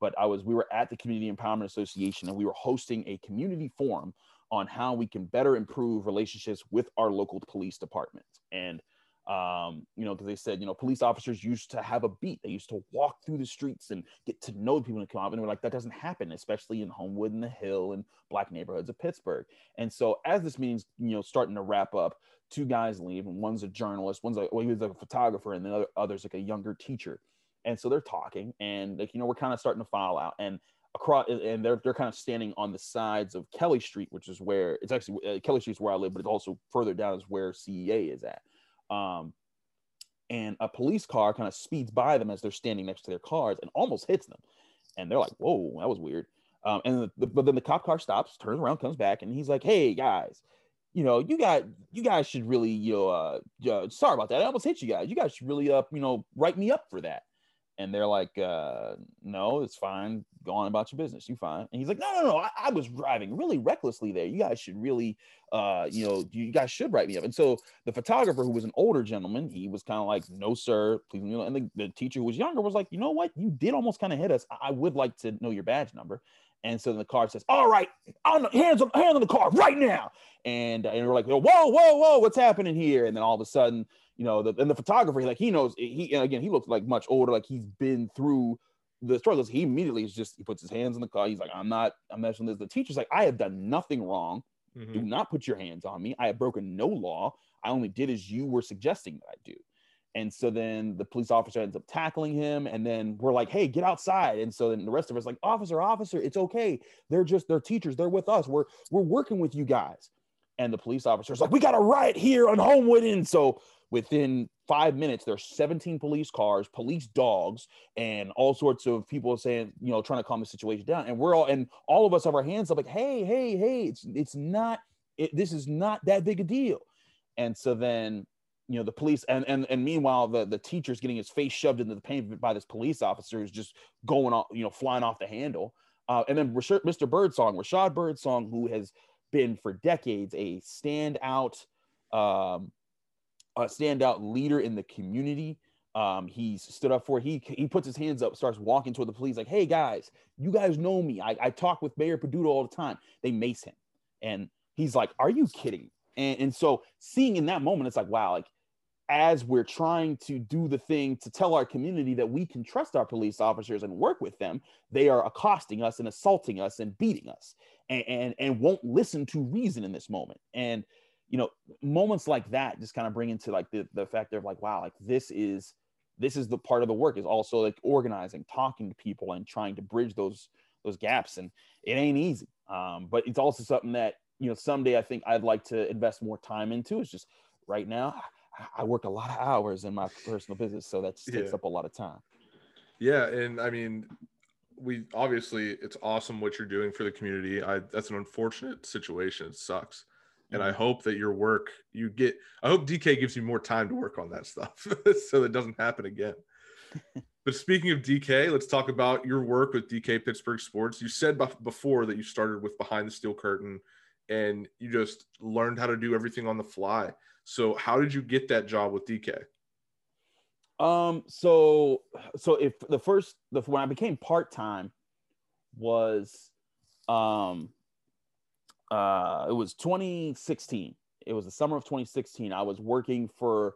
But I was we were at the Community Empowerment Association, and we were hosting a community forum on how we can better improve relationships with our local police department. And um, you know, because they said, you know, police officers used to have a beat. They used to walk through the streets and get to know the people and come up. And we're like, that doesn't happen, especially in Homewood and the Hill and black neighborhoods of Pittsburgh. And so as this meeting's, you know, starting to wrap up, two guys leave, and one's a journalist, one's like, well, he was a photographer, and the other other's like a younger teacher. And so they're talking, and like, you know, we're kind of starting to file out. And across and they're they're kind of standing on the sides of Kelly Street, which is where it's actually uh, Kelly Street's where I live, but it's also further down is where CEA is at. Um, and a police car kind of speeds by them as they're standing next to their cars and almost hits them. And they're like, "Whoa, that was weird." Um, and the, but then the cop car stops, turns around, comes back, and he's like, "Hey guys, you know, you got you guys should really, you know, uh, uh, sorry about that. I almost hit you guys. You guys should really, uh, you know, write me up for that." And they're like, uh, no, it's fine. Go on about your business. You fine. And he's like, no, no, no. I, I was driving really recklessly there. You guys should really, uh, you know, you guys should write me up. And so the photographer, who was an older gentleman, he was kind of like, no, sir, please. You know, and the, the teacher who was younger was like, you know what? You did almost kind of hit us. I would like to know your badge number. And so the car says, "All right, on the, hands on hands on the car right now." And and we're like, "Whoa, whoa, whoa, what's happening here?" And then all of a sudden, you know, the, and the photographer, like he knows he again, he looks like much older, like he's been through the struggles. He immediately is just he puts his hands in the car. He's like, I'm not, I'm not this. The teacher's like, I have done nothing wrong. Mm-hmm. Do not put your hands on me. I have broken no law. I only did as you were suggesting that I do. And so then the police officer ends up tackling him, and then we're like, "Hey, get outside!" And so then the rest of us like, "Officer, officer, it's okay. They're just they're teachers. They're with us. We're we're working with you guys." and the police officer's like, "We got a riot here on Homewood," and so within five minutes, there's 17 police cars, police dogs, and all sorts of people saying, you know, trying to calm the situation down. And we're all and all of us have our hands up, like, "Hey, hey, hey! It's it's not. It, this is not that big a deal." And so then you know the police and and and meanwhile the the teacher's getting his face shoved into the pavement by this police officer who's just going off you know flying off the handle uh, and then Mr. Byrdsong, Rashad Byrdsong, who has been for decades a standout um, standout leader in the community. Um, he's stood up for he he puts his hands up, starts walking toward the police, like, "Hey guys, you guys know me. I, I talk with Mayor Peduto all the time." They mace him, and he's like, "Are you kidding?" And and so seeing in that moment, it's like, wow, like as we're trying to do the thing to tell our community that we can trust our police officers and work with them, they are accosting us and assaulting us and beating us, and and, and won't listen to reason in this moment. And you know, moments like that just kind of bring into like the, the factor of like, wow, like this is this is the part of the work is also like organizing, talking to people and trying to bridge those those gaps. And it ain't easy. Um, but it's also something that, you know, someday I think I'd like to invest more time into. It's just right now, I work a lot of hours in my personal business. So that takes Yeah. up a lot of time. Yeah, and I mean, we obviously it's awesome what you're doing for the community. I that's an unfortunate situation. It sucks. And I hope that your work you get I hope DK gives you more time to work on that stuff so that doesn't happen again. but speaking of DK, let's talk about your work with DK Pittsburgh Sports. You said before that you started with Behind the Steel Curtain and you just learned how to do everything on the fly. So how did you get that job with DK? Um, so so if the first the when I became part time was um uh it was 2016. It was the summer of 2016. I was working for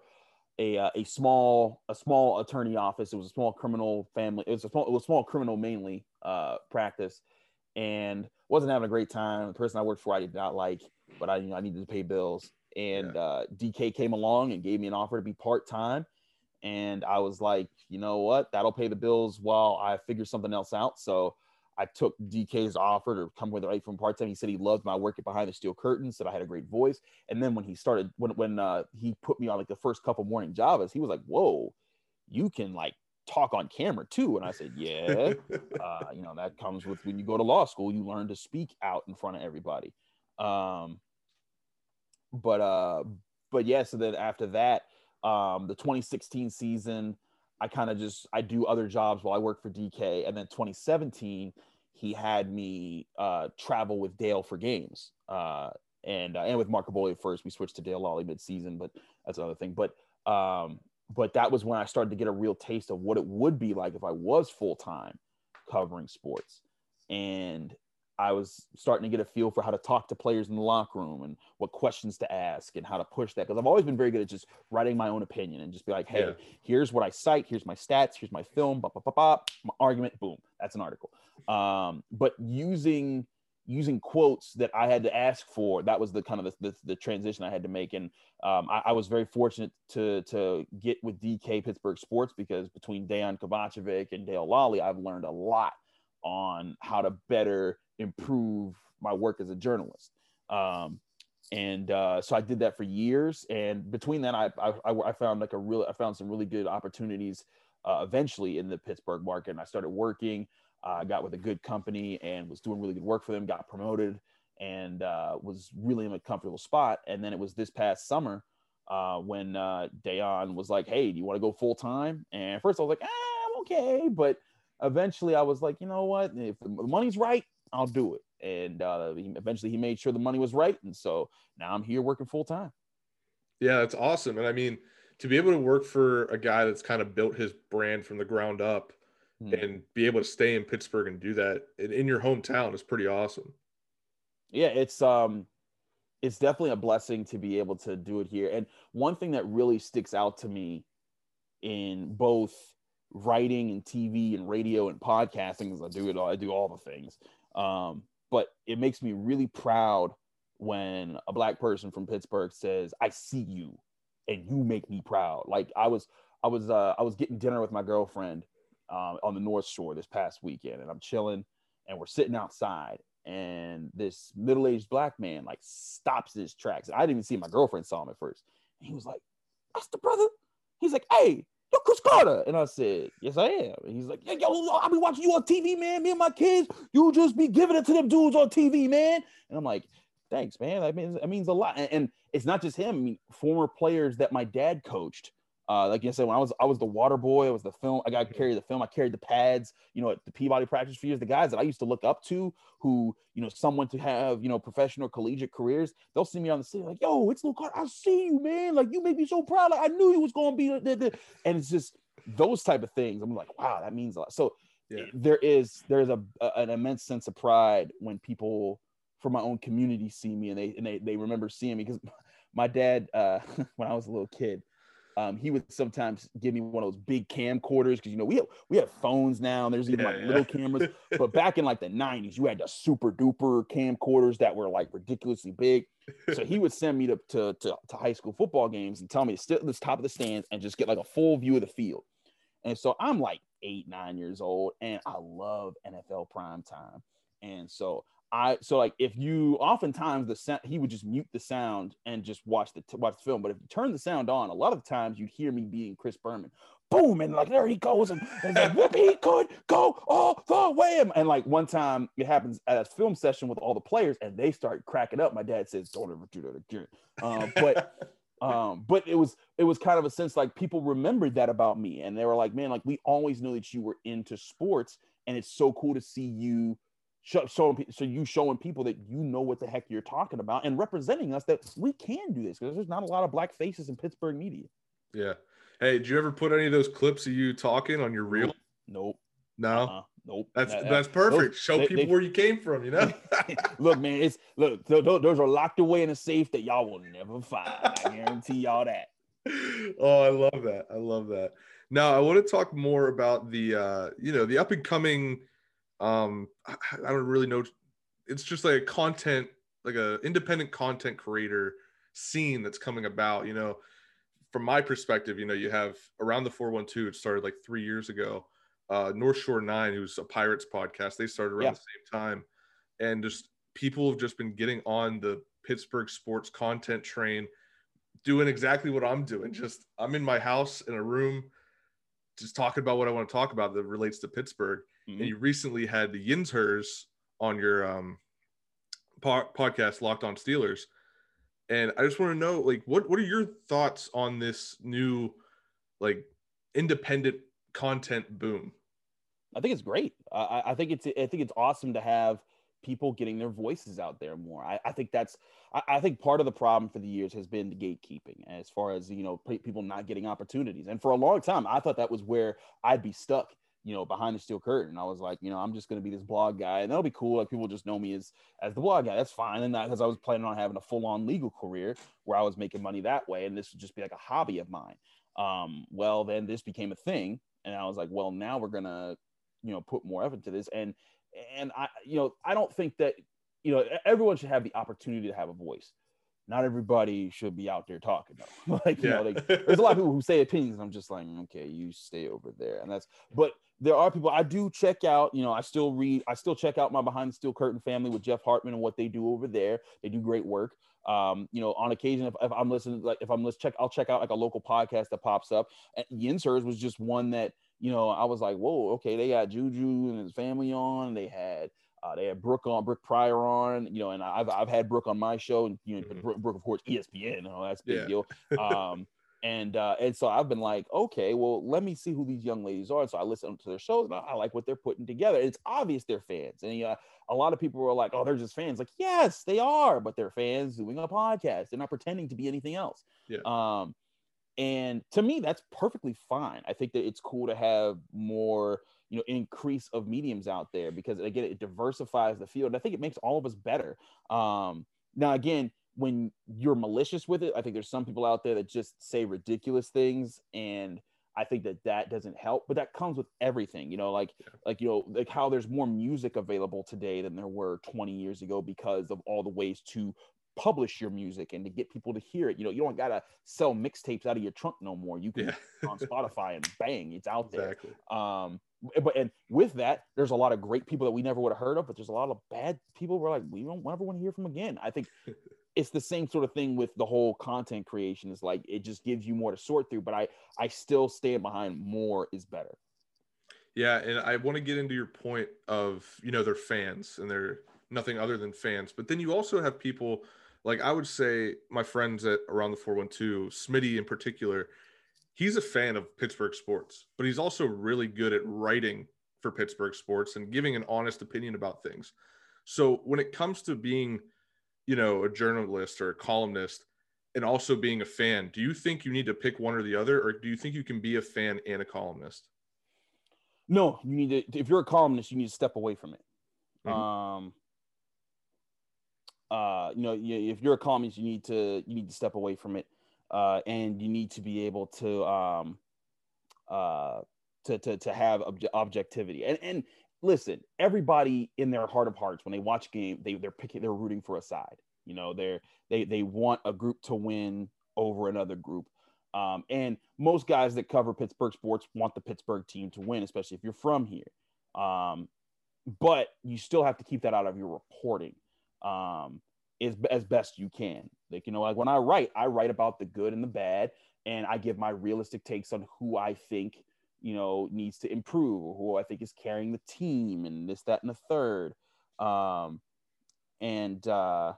a uh, a small a small attorney office. It was a small criminal family. It was a small it was small criminal mainly uh practice, and wasn't having a great time. The person I worked for I did not like, but I you know I needed to pay bills. And uh, DK came along and gave me an offer to be part time, and I was like, you know what, that'll pay the bills while I figure something else out. So I took DK's offer to come with right from part time. He said he loved my work behind the steel curtain, said I had a great voice. And then when he started, when when uh, he put me on like the first couple morning Javas, he was like, "Whoa, you can like talk on camera too." And I said, "Yeah, uh, you know that comes with when you go to law school, you learn to speak out in front of everybody." Um, but uh, but yeah. So then after that, um, the 2016 season, I kind of just I do other jobs while I work for DK, and then 2017 he had me uh, travel with Dale for games, uh, and uh, and with Mark Kaboly first. We switched to Dale Lolley mid-season, but that's another thing. But um, but that was when I started to get a real taste of what it would be like if I was full time covering sports, and I was starting to get a feel for how to talk to players in the locker room and what questions to ask and how to push that. Because I've always been very good at just writing my own opinion and just be like, hey, Yeah. here's what I cite, here's my stats, here's my film, bop, bop, bop, bop, my argument, boom, that's an article. Um, but using using quotes that I had to ask for, that was the kind of the, the, the transition I had to make. And um, I, I was very fortunate to to get with DK Pittsburgh Sports because between Dejan Kovacevic and Dale Lolley, I've learned a lot on how to better improve my work as a journalist. Um, and uh, so I did that for years. And between that, I, I, I found like a real, I found some really good opportunities uh, eventually in the Pittsburgh market. And I started working, I uh, got with a good company and was doing really good work for them, got promoted and uh, was really in a comfortable spot. And then it was this past summer uh, when uh, Dejan was like, Hey, do you want to go full time? And first I was like, ah, I'm okay. But eventually I was like, you know what? If the money's right, I'll do it. And uh, he, eventually he made sure the money was right. And so now I'm here working full time. Yeah, that's awesome. And I mean, to be able to work for a guy that's kind of built his brand from the ground up Hmm. and be able to stay in Pittsburgh and do that in, in your hometown is pretty awesome. yeah it's um it's definitely a blessing to be able to do it here and one thing that really sticks out to me in both writing and tv and radio and podcasting because i do it all i do all the things um but it makes me really proud when a black person from pittsburgh says i see you and you make me proud like i was i was uh i was getting dinner with my girlfriend um, on the north shore this past weekend and i'm chilling and we're sitting outside and this middle-aged black man like stops his tracks. I didn't even see my girlfriend saw him at first. And he was like, "That's the brother." He's like, "Hey, Chris Carter," and I said, "Yes, I am." And he's like, "Yeah, yo, I'll be watching you on TV, man. Me and my kids, you just be giving it to them dudes on TV, man." And I'm like, "Thanks, man. That means that means a lot." And, and it's not just him. I mean, former players that my dad coached uh, like I said, when I was I was the water boy, I was the film. I got to carry the film. I carried the pads. You know, at the Peabody practice for years. The guys that I used to look up to, who you know, someone to have you know professional collegiate careers. They'll see me on the city like, "Yo, it's Luke I see you, man. Like you make me so proud. Like I knew you was gonna be." And it's just those type of things. I'm like, wow, that means a lot. So yeah. there is there's a, a an immense sense of pride when people from my own community see me and they and they, they remember seeing me because my dad uh, when I was a little kid um, he would sometimes give me one of those big camcorders because you know we have we have phones now and there's even yeah, like yeah. little cameras. but back in like the 90s, you had the super duper camcorders that were like ridiculously big. So he would send me to, to, to, to high school football games and tell me to sit at the top of the stands and just get like a full view of the field. And so I'm like eight, nine years old, and I love NFL prime time. And so I so like if you oftentimes the sound he would just mute the sound and just watch the watch the film. But if you turn the sound on, a lot of times you'd hear me being Chris Berman. Boom, and like there he goes, and, and like whoop, he could go all the way. And like one time it happens at a film session with all the players, and they start cracking up. My dad says, "Don't ever do that again." Um, but um, but it was it was kind of a sense like people remembered that about me, and they were like, "Man, like we always knew that you were into sports, and it's so cool to see you." Show, showing so you showing people that you know what the heck you're talking about and representing us that we can do this because there's not a lot of black faces in Pittsburgh media. Yeah. Hey, did you ever put any of those clips of you talking on your reel? Nope. No. Uh-uh. Nope. That's that's perfect. Show they, people they, where you came from. You know. look, man. It's look. Those are locked away in a safe that y'all will never find. I guarantee y'all that. Oh, I love that. I love that. Now I want to talk more about the uh, you know the up and coming um I, I don't really know. It's just like a content like a independent content creator scene that's coming about you know. From my perspective you know you have around the 412 it started like three years ago. Uh north shore 9 who's a pirates podcast they started around yeah. the same time. And just people have just been getting on the pittsburgh sports content train doing exactly what i'm doing. Just i'm in my house in a room just talking about what i want to talk about that relates to pittsburgh mm-hmm. and you recently had the Yinzers on your um, po- podcast, Locked On Steelers, and I just want to know, like, what what are your thoughts on this new, like, independent content boom? I think it's great. I, I think it's I think it's awesome to have people getting their voices out there more. I, I think that's I, I, think part of the problem for the years has been the gatekeeping as far as you know people not getting opportunities. And for a long time, I thought that was where I'd be stuck you know, behind the steel curtain. I was like, you know, I'm just going to be this blog guy, and that'll be cool. Like people just know me as as the blog guy. That's fine. And that because I was planning on having a full on legal career where I was making money that way, and this would just be like a hobby of mine. Um, well, then this became a thing, and I was like, well, now we're gonna, you know, put more effort to this. And and I, you know, I don't think that, you know, everyone should have the opportunity to have a voice not everybody should be out there talking though. like you yeah. know, like, there's a lot of people who say opinions. I'm just like, okay, you stay over there, and that's. But there are people I do check out. You know, I still read, I still check out my Behind the Steel Curtain family with Jeff Hartman and what they do over there. They do great work. Um, you know, on occasion, if, if I'm listening, like if I'm let's check, I'll check out like a local podcast that pops up. And Yinzers was just one that you know I was like, whoa, okay, they got Juju and his family on. They had uh, they had Brooke on, Brooke Pryor on, you know, and I've, I've had Brooke on my show, and you know, mm-hmm. Brooke, Brooke, of course, ESPN, you know, that's big yeah. deal. Um, and uh, and so I've been like, okay, well, let me see who these young ladies are. And so I listen to their shows, and I, I like what they're putting together. It's obvious they're fans, and uh, a lot of people were like, oh, they're just fans. Like, yes, they are, but they're fans doing a podcast. They're not pretending to be anything else. Yeah. Um, and to me, that's perfectly fine. I think that it's cool to have more you know increase of mediums out there because again it diversifies the field And i think it makes all of us better um now again when you're malicious with it i think there's some people out there that just say ridiculous things and i think that that doesn't help but that comes with everything you know like yeah. like you know like how there's more music available today than there were 20 years ago because of all the ways to publish your music and to get people to hear it. You know, you don't gotta sell mixtapes out of your trunk no more. You can yeah. on Spotify and bang, it's out exactly. there. Um, but and with that, there's a lot of great people that we never would have heard of, but there's a lot of bad people we're like, we don't ever want to hear from again. I think it's the same sort of thing with the whole content creation. Is like it just gives you more to sort through, but I I still stand behind more is better. Yeah, and I want to get into your point of you know they're fans and they're nothing other than fans, but then you also have people like I would say my friends at around the 412, Smitty in particular, he's a fan of Pittsburgh sports, but he's also really good at writing for Pittsburgh sports and giving an honest opinion about things. So when it comes to being, you know, a journalist or a columnist and also being a fan, do you think you need to pick one or the other, or do you think you can be a fan and a columnist? No, you need to. If you're a columnist, you need to step away from it. Mhm. Um, uh, you know, you, if you're a columnist, you need to you need to step away from it, uh, and you need to be able to um, uh, to to to have obje- objectivity. And and listen, everybody in their heart of hearts, when they watch game, they they're picking, they're rooting for a side. You know, they're they they want a group to win over another group. Um, and most guys that cover Pittsburgh sports want the Pittsburgh team to win, especially if you're from here. Um, but you still have to keep that out of your reporting um, as, as best you can. Like, you know, like when I write, I write about the good and the bad, and I give my realistic takes on who I think, you know, needs to improve or who I think is carrying the team and this, that, and the third. Um, and uh,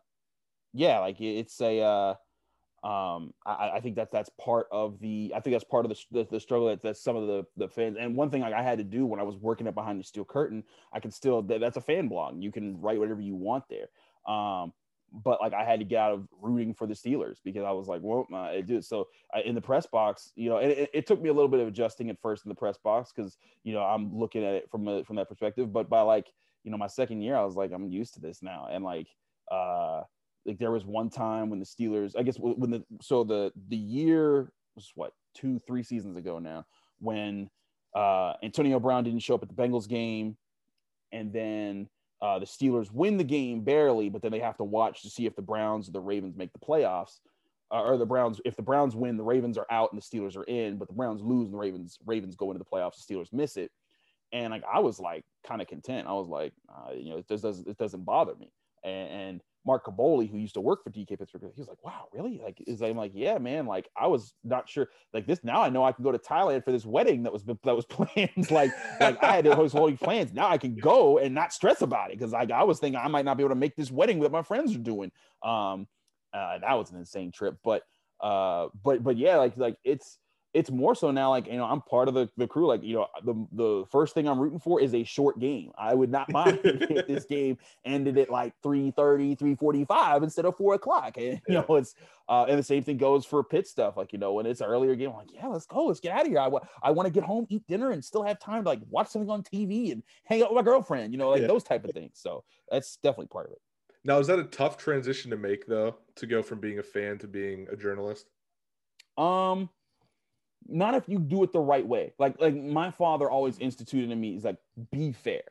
yeah, like it- it's a, uh, um, I, I think that that's part of the, I think that's part of the, the, the struggle that, that some of the, the fans, and one thing like I had to do when I was working at Behind the Steel Curtain, I can still, that, that's a fan blog. You can write whatever you want there. Um, but like I had to get out of rooting for the Steelers because I was like, well, it did. So I, in the press box, you know, it, it took me a little bit of adjusting at first in the press box because you know I'm looking at it from a, from that perspective. But by like you know my second year, I was like, I'm used to this now, and like uh like there was one time when the Steelers, I guess when the so the the year was what two three seasons ago now when uh Antonio Brown didn't show up at the Bengals game, and then uh, the Steelers win the game barely, but then they have to watch to see if the Browns or the Ravens make the playoffs. Uh, or the Browns, if the Browns win, the Ravens are out and the Steelers are in, but the Browns lose and the Ravens Ravens go into the playoffs. The Steelers miss it, and like I was like kind of content. I was like, uh, you know, it just doesn't it doesn't bother me. And, and Mark Kaboly, who used to work for DK Pittsburgh, he was like, "Wow, really? Like, is I'm like, yeah, man. Like, I was not sure. Like this now, I know I can go to Thailand for this wedding that was that was planned. like, like I had those whole plans. Now I can go and not stress about it because like I was thinking I might not be able to make this wedding that my friends are doing. Um, uh, that was an insane trip, but uh, but but yeah, like like it's it's more so now like you know i'm part of the, the crew like you know the, the first thing i'm rooting for is a short game. I would not mind if this game ended at like 3.30 3.45 instead of 4 o'clock. And you know it's uh, and the same thing goes for pit stuff like you know when it's an earlier game i'm like yeah let's go let's get out of here. I, wa- I want to get home eat dinner and still have time to like watch something on tv and hang out with my girlfriend you know like Yeah. those type of things. So that's definitely part of it. Now, is that a tough transition to make though, to go from being a fan to being a journalist? Um, not if you do it the right way. Like like my father always instituted in me is like be fair.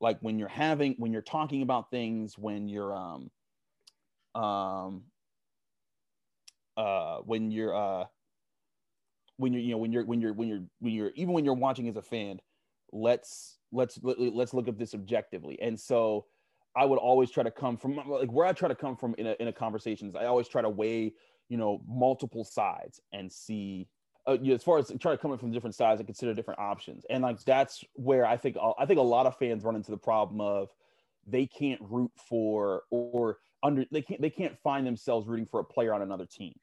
Like when you're having when you're talking about things, when you're um um uh when you're uh when you're you know when you're when you're when you're when you're even when you're watching as a fan, let's let's let, let's look at this objectively. And so I would always try to come from like where I try to come from in a in a conversations. I always try to weigh you know multiple sides and see uh, you know, as far as trying to come in from different sides and consider different options. And like that's where i think i think a lot of fans run into the problem of they can't root for or under they can't they can't find themselves rooting for a player on another team.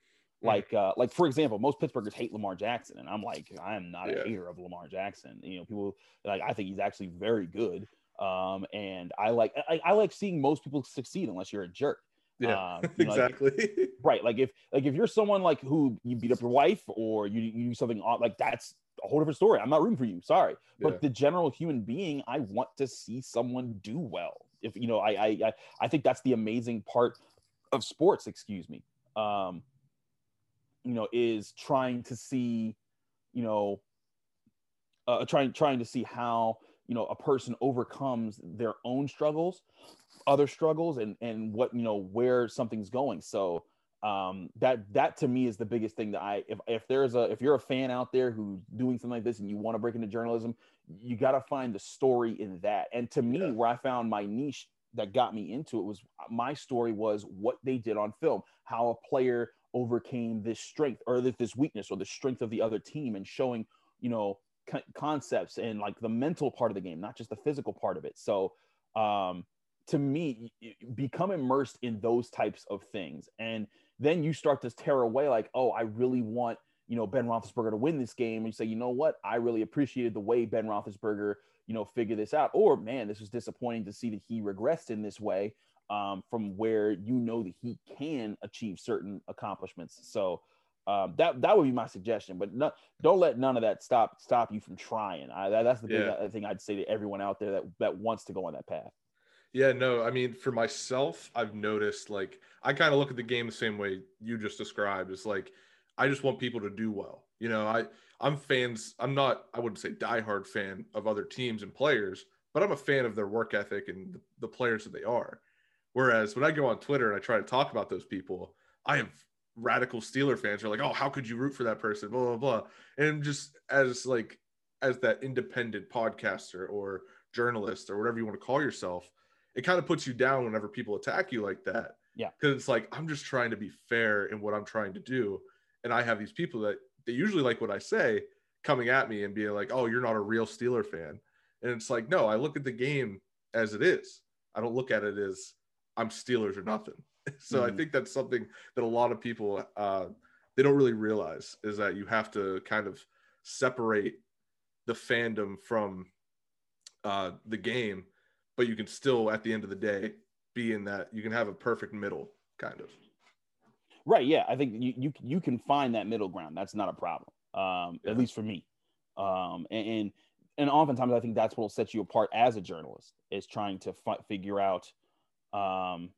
Like uh like for example most pittsburghers hate lamar jackson and i'm like i am not Yeah. a hater of lamar jackson. You know people like i think he's actually very good. Um and i like i, I like seeing most people succeed unless you're a jerk Yeah, Um, you know, like, exactly. right like if like if you're someone like who you beat up your wife or you, you do something odd like that's a whole different story. I'm not rooting for you. Sorry. But Yeah. the general human being i want to see someone do well. If you know I, I i i think that's the amazing part of sports excuse me um you know is trying to see you know uh, trying trying to see how you know a person overcomes their own struggles other struggles and and what you know where something's going so um, that that to me is the biggest thing that I if if there's a if you're a fan out there who's doing something like this and you want to break into journalism, you got to find the story in that. And to me, Yeah. where I found my niche that got me into it was my story was what they did on film, how a player overcame this strength or this, this weakness or the strength of the other team, and showing you know co- concepts and like the mental part of the game, not just the physical part of it. So um, to me, become immersed in those types of things, and then you start to tear away like, oh, I really want you know Ben Roethlisberger to win this game, and you say, you know what, I really appreciated the way Ben Roethlisberger you know figure this out, or man, this was disappointing to see that he regressed in this way um, from where you know that he can achieve certain accomplishments. So. Um, that that would be my suggestion, but no, don't let none of that stop stop you from trying. I, that, that's the big Yeah. uh, thing I'd say to everyone out there that that wants to go on that path. Yeah, no, I mean, for myself, I've noticed like I kind of look at the game the same way you just described. It's like I just want people to do well. You know, I I'm fans. I'm not. I wouldn't say diehard fan of other teams and players, but I'm a fan of their work ethic and the, the players that they are. Whereas when I go on Twitter and I try to talk about those people, I have radical Steeler fans are like, "Oh, how could you root for that person?" Blah blah blah. And just as like as that independent podcaster or journalist or whatever you want to call yourself, it kind of puts you down whenever people attack you like that. Yeah. Because it's like I'm just trying to be fair in what I'm trying to do, and I have these people that they usually like what I say coming at me and being like, "Oh, you're not a real Steeler fan," and it's like, no, I look at the game as it is. I don't look at it as I'm Steelers or nothing. So I Mhm. think that's something that a lot of people uh, they don't really realize is that you have to kind of separate the fandom from uh, the game, but you can still, at the end of the day, be in that you can have a perfect middle, kind of. Right. Yeah. I think you you you can find that middle ground. That's not a problem. Um, Yeah. at least for me. Um, and, and and oftentimes I think that's what will set you apart as a journalist is trying to fi- figure out, um,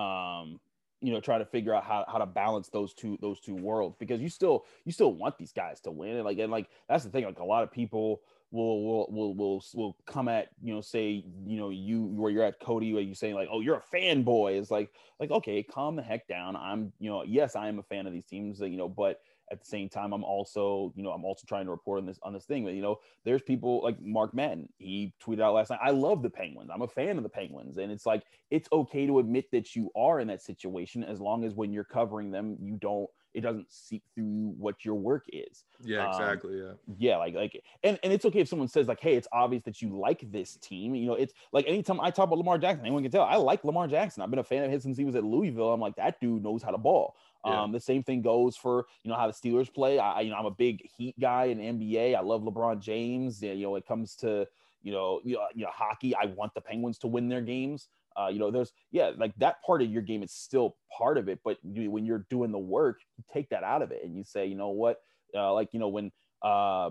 um, you know, try to figure out how, how to balance those two those two worlds because you still you still want these guys to win and like and like that's the thing like a lot of people will will will will will come at you know say you know you where you're at Cody where you saying like oh you're a fanboy. It's like like okay calm the heck down. I'm you know yes i am a fan of these teams you know but at the same time i'm also you know i'm also trying to report on this on this thing but you know there's people like mark madden. He tweeted out last night i love the penguins. I'm a fan of the penguins. And it's like it's okay to admit that you are in that situation as long as when you're covering them you don't it doesn't seep through what your work is. Yeah, Um, exactly. yeah. yeah like like and, and it's okay if someone says like hey it's obvious that you like this team you know it's like anytime i talk about lamar jackson anyone can tell i like lamar jackson. I've been a fan of his since he was at louisville. I'm like that dude knows how to ball. Yeah. um the same thing goes for you know how the steelers play. I you know i'm a big heat guy in nba i love lebron james. Yeah, you know it comes to you know you know, you know hockey i want the penguins to win their games uh, you know, there's yeah, like that part of your game is still part of it, but you, when you're doing the work, you take that out of it and you say, you know what, uh, like you know when uh,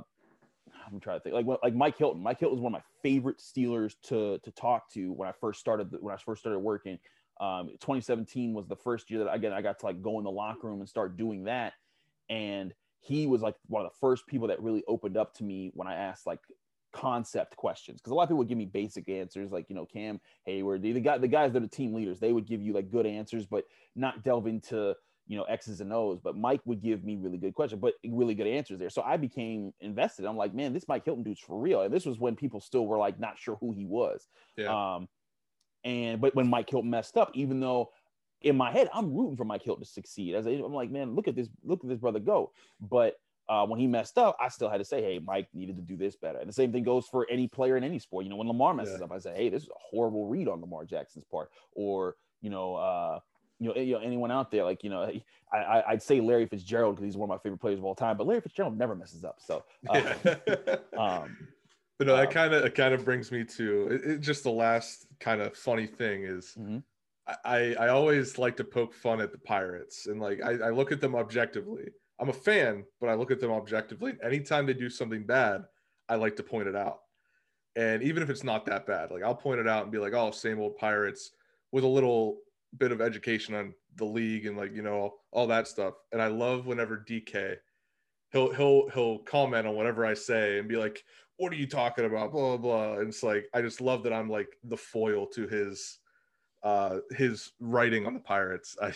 I'm trying to think, like like Mike Hilton. Mike Hilton was one of my favorite Steelers to to talk to when I first started when I first started working. Um, 2017 was the first year that again I got to like go in the locker room and start doing that, and he was like one of the first people that really opened up to me when I asked like concept questions because a lot of people would give me basic answers like you know Cam Heyward the, the guy the guys that are team leaders they would give you like good answers but not delve into you know X's and O's but Mike would give me really good questions but really good answers there. So I became invested. I'm like man this Mike Hilton dude's for real. And this was when people still were like not sure who he was. Yeah. um and but when Mike Hilton messed up even though in my head I'm rooting for Mike Hilton to succeed. As I, I'm like man look at this look at this brother go. But uh, when he messed up, I still had to say, "Hey, Mike needed to do this better." And the same thing goes for any player in any sport. You know, when Lamar messes Yeah. up, I say, "Hey, this is a horrible read on Lamar Jackson's part," or you know, uh, you know, you know, anyone out there, like you know, I, I I'd say Larry Fitzgerald because he's one of my favorite players of all time, but Larry Fitzgerald never messes up. So, uh, um, but no, that um, kind of it kind of brings me to it, it- just the last kind of funny thing is Mhm. I I always like to poke fun at the Pirates and like I, I look at them objectively. I'm a fan, but I look at them objectively. Anytime they do something bad, I like to point it out. And even if it's not that bad, like I'll point it out and be like, "Oh, same old Pirates," with a little bit of education on the league and like you know all that stuff. And I love whenever DK he'll he'll he'll comment on whatever I say and be like, "What are you talking about?" Blah blah blah. And it's like I just love that I'm like the foil to his uh, his writing on the Pirates. I,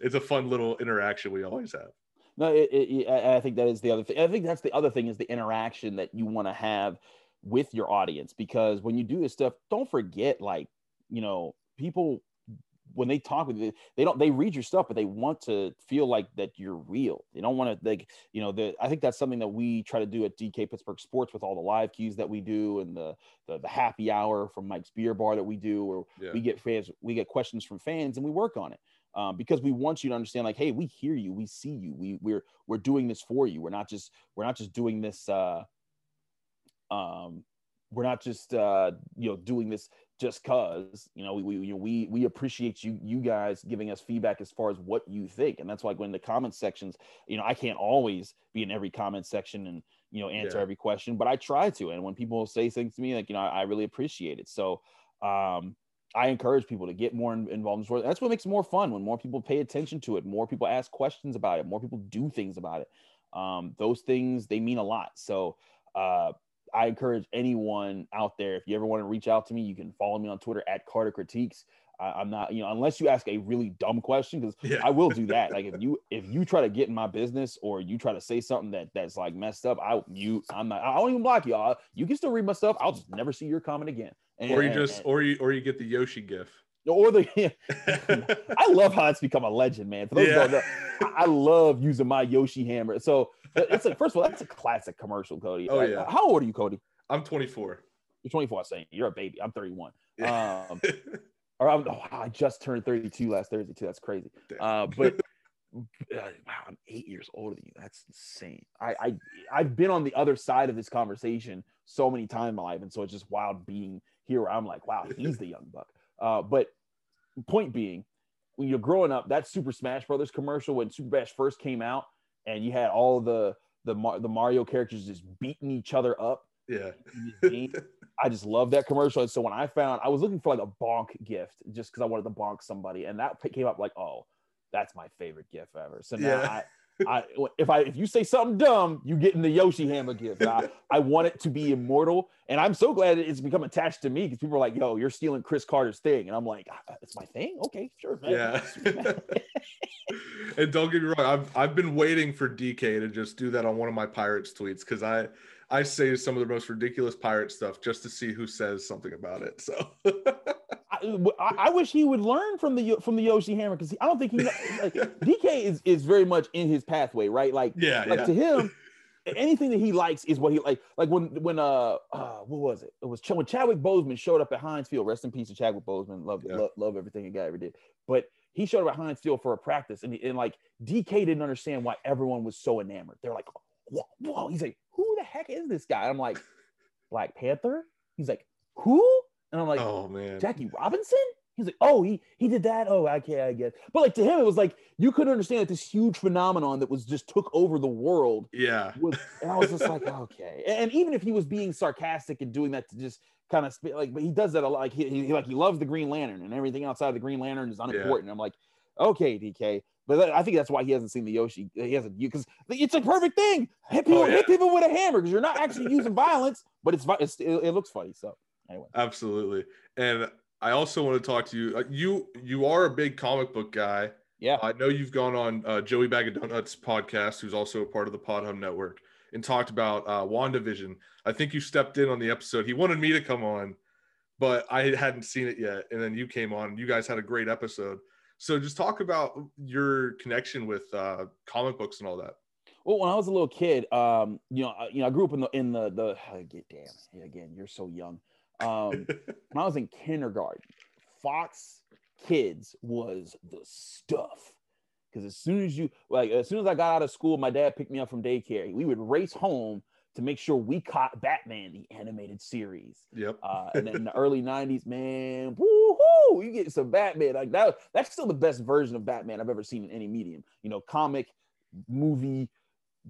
it's a fun little interaction we always have. No, it, it, I I think that is the other thing. I think that's the other thing is the interaction that you want to have with your audience because when you do this stuff, don't forget, like, you know, people when they talk with you, they don't they read your stuff, but they want to feel like that you're real. They don't want to like, you know, the I think that's something that we try to do at DK Pittsburgh Sports with all the live cues that we do and the the, the happy hour from Mike's Beer Bar that we do, where Yeah. we get fans, we get questions from fans and we work on it. Um, because we want you to understand, like, hey, we hear you, we see you, we we're we're doing this for you. We're not just we're not just doing this uh um we're not just uh you know doing this just cause you know we we you know, we we appreciate you you guys giving us feedback as far as what you think and that's why like when the comment sections you know i can't always be in every comment section and you know answer Yeah. every question but i try to and when people say things to me like you know i, I really appreciate it so um I encourage people to get more involved in sport. That's what makes it more fun when more people pay attention to it, more people ask questions about it, more people do things about it. Um, those things they mean a lot. So uh, I encourage anyone out there if you ever want to reach out to me, you can follow me on Twitter at Carter Critiques. I, I'm not, you know, unless you ask a really dumb question, because Yeah. I will do that. Like if you if you try to get in my business or you try to say something that that's like messed up, I you I'm not. I don't even block you. all You can still read my stuff. I'll just never see your comment again. And- or you just or you or you get the Yoshi gif. or the I love how it's become a legend, man. For those don't know, I love using my Yoshi hammer. So it's like first of all, that's a classic commercial, Cody. Oh, Like, yeah. How old are you, Cody? I'm 24. You're 24. I'm saying you're a baby. I'm 31. Yeah. Um, or I'm, oh, I just turned 32 last Thursday too. That's crazy. Uh, but uh, wow, I'm eight years older than you. That's insane. I, I I've been on the other side of this conversation so many times in my life, and so it's just wild being here. Where I'm like, wow, he's the young buck. Uh, but point being, when you're growing up, that Super Smash Brothers commercial when Super Smash first came out, and you had all the the the Mario characters just beating each other up. yeah. in this game, I just love that commercial. And so when I found, I was looking for like a bonk gift just because I wanted to bonk somebody, and that came up like, oh, that's my favorite gift ever. So now Yeah. I, if I, if you say something dumb, you get in the Yoshi Hammer gift. I, I want it to be immortal, and I'm so glad it's become attached to me because people are like, yo, you're stealing Chris Carter's thing, and I'm like, "Ah, it's my thing. Okay, sure, man. Yeah. and don't get me wrong, I've I've been waiting for DK to just do that on one of my Pirates tweets because I I say some of the most ridiculous pirate stuff just to see who says something about it. So I, I- wish he would learn from the from the Yoshi Hammer because I don't think he like DK is is very much in his pathway, right? Like yeah, like yeah. to him, anything that he likes is what he like. Like when when uh, uh what was it? It was Ch- when Chadwick Boseman showed up at Heinz Field. Rest in peace to Chadwick Boseman. Love Yeah. love, love everything the guy ever did. But he showed up at Heinz Field for a practice, and, and like DK didn't understand why everyone was so enamored. They're like, whoa, whoa. He's like, who the heck is this guy? I'm like, Black Panther. He's like, who? And I'm like, oh man. Jackie Robinson? He's like, oh, he he did that. Oh, okay, I guess. But like to him, it was like you couldn't understand that this huge phenomenon that was just took over the world Yeah. was, and I was just like, okay. And, even if he was being sarcastic and doing that to just kind of spit, like, but he does that a lot. Like he, he like he loves the Green Lantern and everything outside of the Green Lantern is unimportant. I'm like, okay, DK. But I think that's why he hasn't seen the Yoshi. Uh, he hasn't because it's a perfect thing. Hit oh, people, Oh, yeah. hit people with a hammer because you're not actually using violence, but it's, it's it, it looks funny. So anyway, Absolutely. And I also want to talk to you. Uh, you you are a big comic book guy. yeah. I know you've gone on uh, Joey Bag of Donuts podcast, who's also a part of the Pod Hub Network, and talked about uh, WandaVision. I think you stepped in on the episode. He wanted me to come on, but I hadn't seen it yet. And then you came on. You guys had a great episode. So just talk about your connection with uh, comic books and all that. Well, when I was a little kid, um, you know, I, you know, I grew up in the in the the get damn again, you're so young. Um, when I was in kindergarten, Fox Kids was the stuff. Because as soon as you like, as soon as I got out of school, my dad picked me up from daycare. We would race home to make sure we caught Batman, the animated series. Yep. Uh, and then in the early '90s, man, woohoo! You get some Batman like that. That's still the best version of Batman I've ever seen in any medium. You know, comic, movie,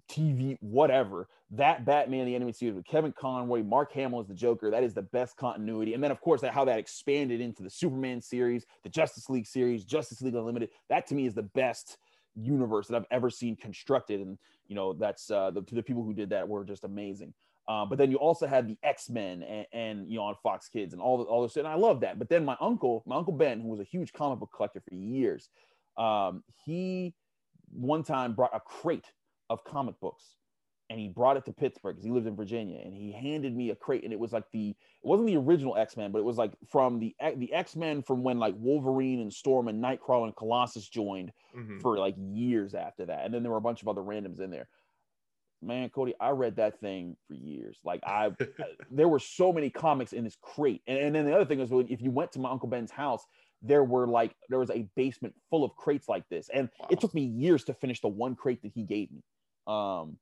TV, whatever. That Batman the animated series with Kevin Conroy, Mark Hamill as the Joker. That is the best continuity. And then, of course, that how that expanded into the Superman series, the Justice League series, Justice League Unlimited. That to me is the best universe that I've ever seen constructed. And you know, that's uh, the, the people who did that were just amazing. Uh, but then you also had the X Men and, and, you know on Fox Kids and all the, all this. And I love that. But then my uncle, my uncle Ben, who was a huge comic book collector for years, um, he one time brought a crate of comic books and he brought it to Pittsburgh because he lived in Virginia and he handed me a crate and it was like the it wasn't the original X-Men but it was like from the the X-Men from when like Wolverine and Storm and Nightcrawler and Colossus joined Mhm. for like years after that and then there were a bunch of other randoms in there man Cody I read that thing for years like I there were so many comics in this crate and, and then the other thing was if you went to my uncle Ben's house there were like there was a basement full of crates like this and Wow. it took me years to finish the one crate that he gave me um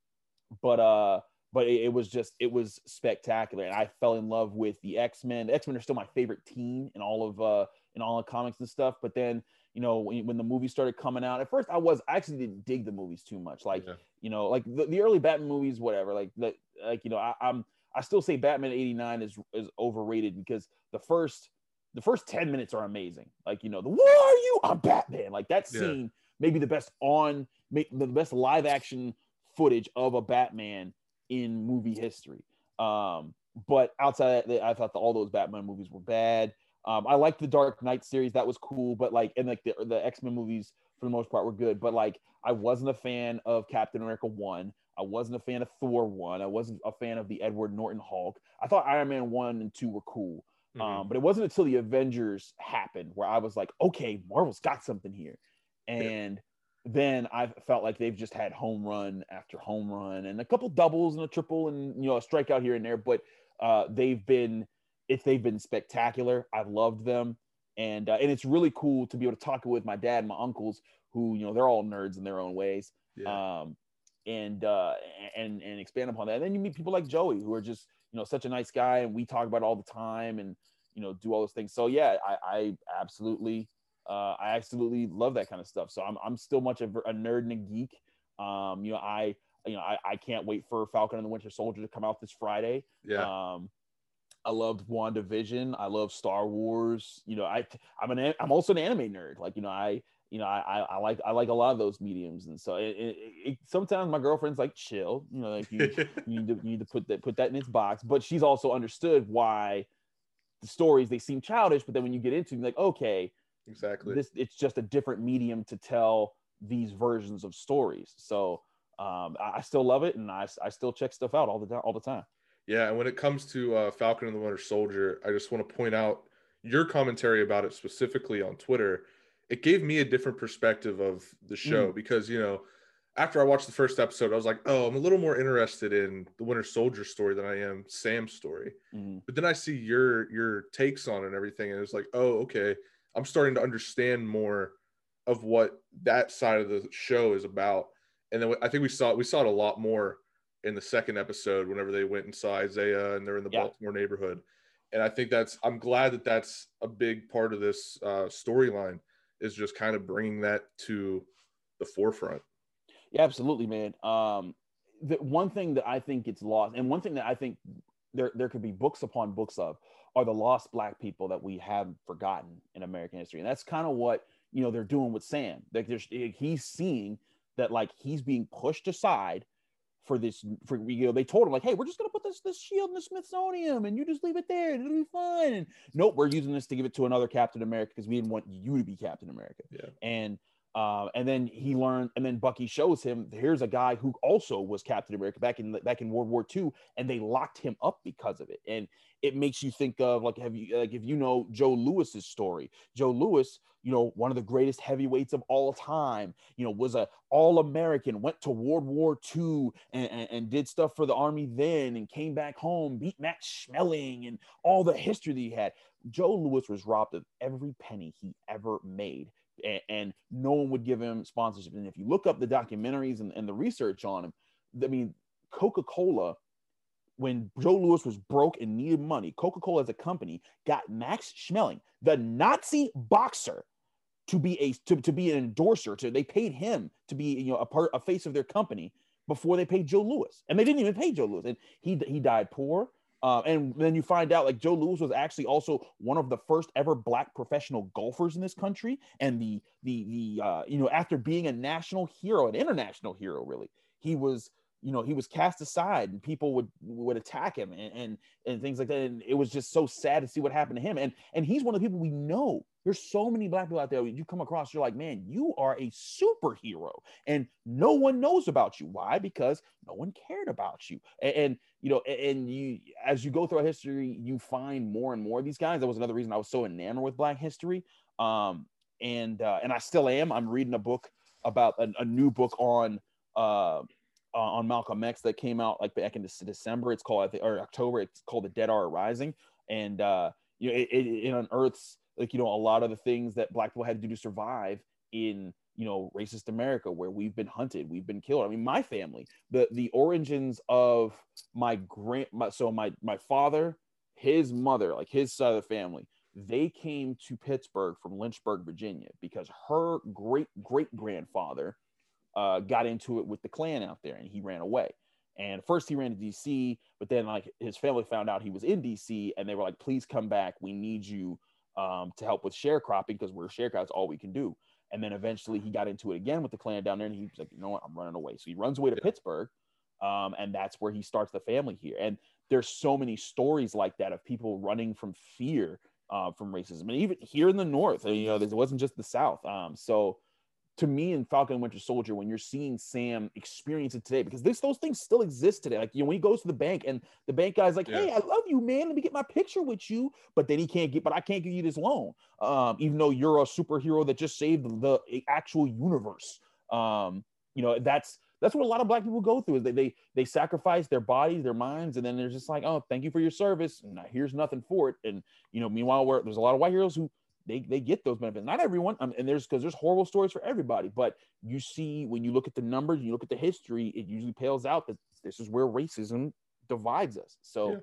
but uh but it, it was just it was spectacular. And i fell in love with the x-men. The x-men are still my favorite team in all of uh in all the comics and stuff. But then you know when, when the movies started coming out at first i was i actually didn't dig the movies too much. Like Yeah. you know like the, the early batman movies whatever. Like the like you know I, i'm i still say batman 89 is is overrated because the first the first 10 minutes are amazing. Like you know the what are you? I'm batman. Like that Yeah. scene maybe the best on the best live action footage of a batman in movie history. Um but outside of that i thought that all those batman movies were bad. Um i liked the dark knight series. That was cool but like and like the, the x-men movies for the most part were good. But like i wasn't a fan of captain america 1 i wasn't a fan of thor 1 i wasn't a fan of the edward norton hulk. I thought iron man 1 and 2 were cool. Mhm. um, but it wasn't until the Avengers happened where I was like, okay, Marvel's got something here. And then I felt like they've just had home run after home run and a couple doubles and a triple and you know a strikeout here and there. But uh, they've been if they've been spectacular. I've loved them, and uh, and it's really cool to be able to talk with my dad and my uncles who you know they're all nerds in their own ways yeah. um, and uh, and and expand upon that. And then you meet people like Joey, who are just you know such a nice guy, and we talk about it all the time, and you know do all those things. So yeah, I, I absolutely, uh, I absolutely love that kind of stuff. So I'm I'm still much of a nerd and a geek. Um, you know, I you know I, I can't wait for Falcon and the Winter Soldier to come out this Friday. yeah. Um, I loved WandaVision. I love Star Wars. You know, I I'm an I'm also an anime nerd. Like you know, I you know I I, like I like a lot of those mediums, and so it, it, it, sometimes my girlfriend's like chill. You know, like you, you need to you need to put that put that in its box. But she's also understood why the stories they seem childish, but then when you get into them, like okay, exactly. this it's just a different medium to tell these versions of stories. So um, I, I still love it, and I I still check stuff out all the time all the time. Yeah, and when it comes to uh, Falcon and the Winter Soldier, I just want to point out your commentary about it specifically on Twitter. It gave me a different perspective of the show because you know, after I watched the first episode, I was like, oh, I'm a little more interested in the Winter Soldier story than I am Sam's story. Mhm. But then I see your your takes on it and everything, and it's like, oh, okay, I'm starting to understand more of what that side of the show is about. And then I think we saw we saw it a lot more in the second episode whenever they went and saw Isaiah and they're in the Yeah. Baltimore neighborhood. And I think that's I'm glad that that's a big part of this uh, storyline is just kind of bringing that to the forefront. Yeah, absolutely, man. Um, the one thing that I think gets lost, and one thing that I think there there could be books upon books of, are the lost black people that we have forgotten in American history, and that's kind of what you know they're doing with Sam. Like there's he's seeing that like he's being pushed aside for this for you know they told him like hey we're just gonna put this this shield in the smithsonian and you just leave it there and it'll be fine and nope we're using this to give it to another captain america because we didn't want you to be captain america Yeah. and uh, and then he learned, and then Bucky shows him here's a guy who also was Captain America back in back in World War II, and they locked him up because of it. And it makes you think of like have you like if you know Joe Louis's story. Joe Louis, you know, one of the greatest heavyweights of all time, you know, was a all American, went to World War II and, and, and did stuff for the army then, and came back home, beat Max Schmeling, and all the history that he had. Joe Louis was robbed of every penny he ever made and, and no one would give him sponsorship. And if you look up the documentaries and, and the research on him, I mean, Coca Cola, when Joe Louis was broke and needed money, Coca Cola as a company got Max Schmeling, the Nazi boxer, to be a to, to be an endorser. To they paid him to be you know a part a face of their company before they paid Joe Louis, and they didn't even pay Joe Louis, and he he died poor. Uh, and then you find out like Joe Louis was actually also one of the first ever black professional golfers in this country, and the the the uh, you know after being a national hero, an international hero, really, he was you know he was cast aside and people would would attack him and, and and things like that. And it was just so sad to see what happened to him. And and he's one of the people we know. There's so many black people out there. You come across you're like man you are a superhero. And no one knows about you. Why? Because no one cared about you. And, and you know and, and you as you go through history you find more and more of these guys. That was another reason i was so enamored with black history. Um and uh, and i still am. I'm reading a book about a, a new book on uh uh, on Malcolm X that came out like back in December. It's called I think, or October. It's called The Dead Are Rising, and uh, you know it, it, it unearths like you know a lot of the things that Black people had to do to survive in you know racist America, where we've been hunted, we've been killed. I mean, my family, the the origins of my grand, my, so my my father, his mother, like his side of the family, they came to Pittsburgh from Lynchburg, Virginia, because her great great grandfather uh, got into it with the Klan out there, and he ran away. And first he ran to DC, but then like his family found out he was in DC, and they were like, "Please come back. We need you um, to help with sharecropping because we're sharecropping. all we can do." And then eventually he got into it again with the Klan down there, and he was like, "You know what? I'm running away." So he runs away to yeah. Pittsburgh, um, and that's where he starts the family here. And there's so many stories like that of people running from fear uh, from racism, and even here in the North, you know, it wasn't just the South. Um, so to me in Falcon and Winter Soldier when you're seeing Sam experience it today because this those things still exist today. Like you know when he goes to the bank and the bank guy's like, yeah. "Hey, I love you, man. Let me get my picture with you," but then he can't get, but I can't give you this loan, um, even though you're a superhero that just saved the actual universe. Um, you know that's that's what a lot of black people go through is they they they sacrifice their bodies, their minds, and then they're just like, "Oh, thank you for your service." And here's nothing for it. And you know, meanwhile, where there's a lot of white heroes who they they get those benefits. Not everyone, um, and there's because there's horrible stories for everybody. But you see when you look at the numbers, you look at the history, it usually pales out that this is where racism divides us. So,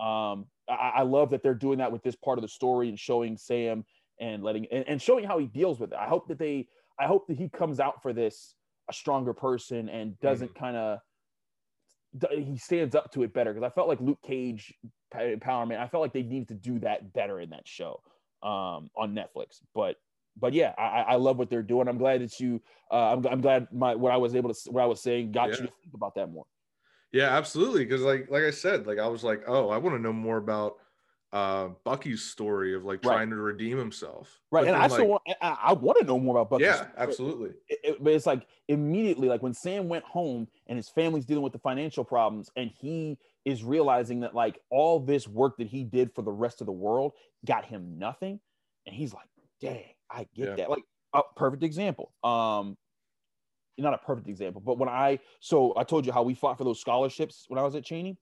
yeah. um, I, I, love that they're doing that with this part of the story and showing Sam and letting and, and showing how he deals with it. I hope that they, I hope that he comes out for this a stronger person and doesn't mm-hmm. kind of he stands up to it better because I felt like Luke Cage empowerment. I felt like they needed to do that better in that show um, on Netflix. But but yeah, I, I love what they're doing. I'm glad that you. Uh, I'm, I'm glad my what I was able to what I was saying got yeah. you to think about that more. Yeah, absolutely. Because like like I said, like I was like, oh, I want to know more about uh Bucky's story of like trying to redeem himself. Right. But and I like, still want I, I, want to know more about Bucky. Yeah, absolutely. It, it, but it's like immediately, like when Sam went home and his family's dealing with the financial problems, and he is realizing that like all this work that he did for the rest of the world got him nothing. And he's like, dang, I get yeah. that. Like a perfect example. Um, not a perfect example, but when I so I told you how we fought for those scholarships when I was at Cheyney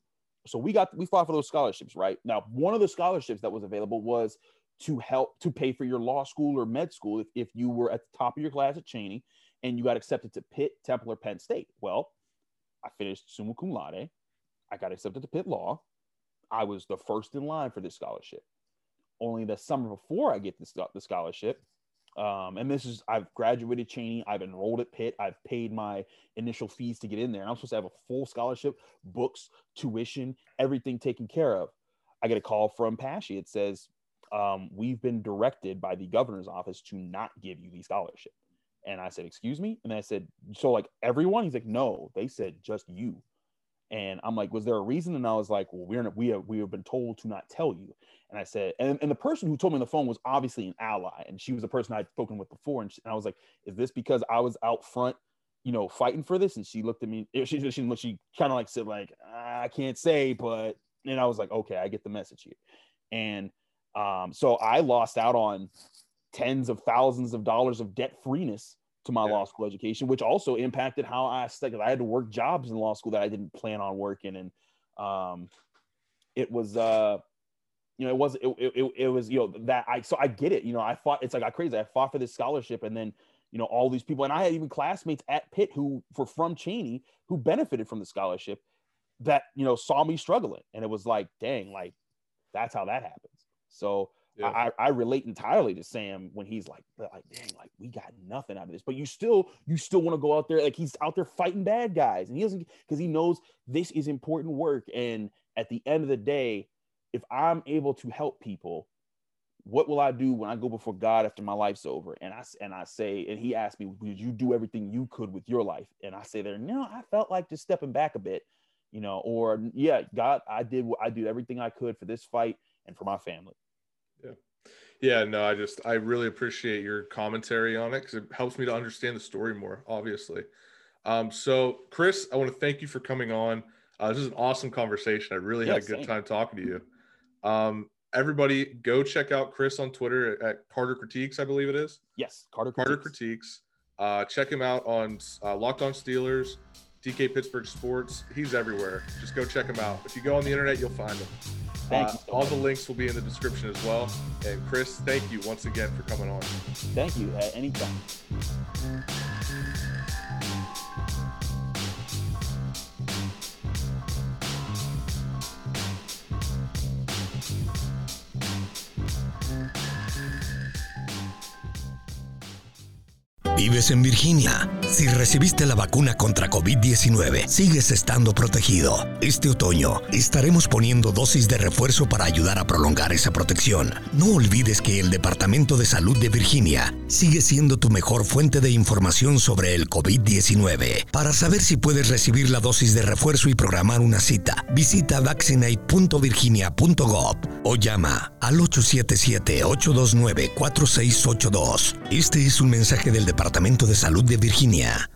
So we got we fought for those scholarships, right? Now, one of the scholarships that was available was to help to pay for your law school or med school if, if you were at the top of your class at Cheyney and you got accepted to Pitt, Temple, or Penn State. Well, I finished summa cum laude. I got accepted to Pitt Law. I was the first in line for this scholarship. Only the summer before I get this the scholarship, um, and this is I've graduated Cheyney, I've enrolled at Pitt, I've paid my initial fees to get in there. And I'm supposed to have a full scholarship, books, tuition, everything taken care of. I get a call from PASSHE. It says, um, We've been directed by the governor's office to not give you the scholarship. And I said, Excuse me? And I said, So, like everyone? He's like, No, they said just you. And I'm like, was there a reason? And I was like, well, we're we have we have been told to not tell you. And I said, and, and the person who told me on the phone was obviously an ally, and she was a person I'd spoken with before. And, she, and I was like, is this because I was out front, you know, fighting for this? And she looked at me. She she, she, she kind of like said like, I can't say, but and I was like, okay, I get the message here. And um, so I lost out on tens of thousands of dollars of debt freeness to my yeah. law school education, which also impacted how I studied. I had to work jobs in law school that I didn't plan on working, and um, it was uh, you know, it was it, it, it was you know that I so I get it. You know, I fought. It's like I crazy. I fought for this scholarship, and then you know all these people, and I had even classmates at Pitt who were from Cheyney who benefited from the scholarship that you know saw me struggling, and it was like, dang, like that's how that happens. So yeah. I, I relate entirely to Sam when he's like, like, dang, like we got nothing out of this. But you still, you still want to go out there, like he's out there fighting bad guys, and he doesn't because he knows this is important work. And at the end of the day, if I'm able to help people, what will I do when I go before God after my life's over? And I and I say, and he asked me, did you do everything you could with your life? And I say there, no, I felt like just stepping back a bit, you know, or yeah, God, I did what I did everything I could for this fight and for my family. Yeah. Yeah, no, I just I really appreciate your commentary on it because it helps me to understand the story more, obviously. Um, so Chris, I want to thank you for coming on. Uh, this is an awesome conversation. I really had a good same. time talking to you. Um, everybody, go check out Chris on Twitter at Carter Critiques, I believe it is. Yes, Carter Carter Critiques. Critiques. Uh, check him out on uh, Locked On Steelers, DK Pittsburgh Sports. He's everywhere. Just go check him out. If you go on the internet, you'll find him. Thank Uh, you so all much. the links will be in the description as well. And Chris, thank you once again for coming on. Thank you. At any time. Vives en Virginia. Si recibiste la vacuna contra COVID-19, sigues estando protegido. Este otoño estaremos poniendo dosis de refuerzo para ayudar a prolongar esa protección. No olvides que el Departamento de Salud de Virginia sigue siendo tu mejor fuente de información sobre el COVID-19. Para saber si puedes recibir la dosis de refuerzo y programar una cita, visita vaccinate.virginia.gov o llama al 877-829-4682. Este es un mensaje del Departamento de Salud de Virginia. Alemania.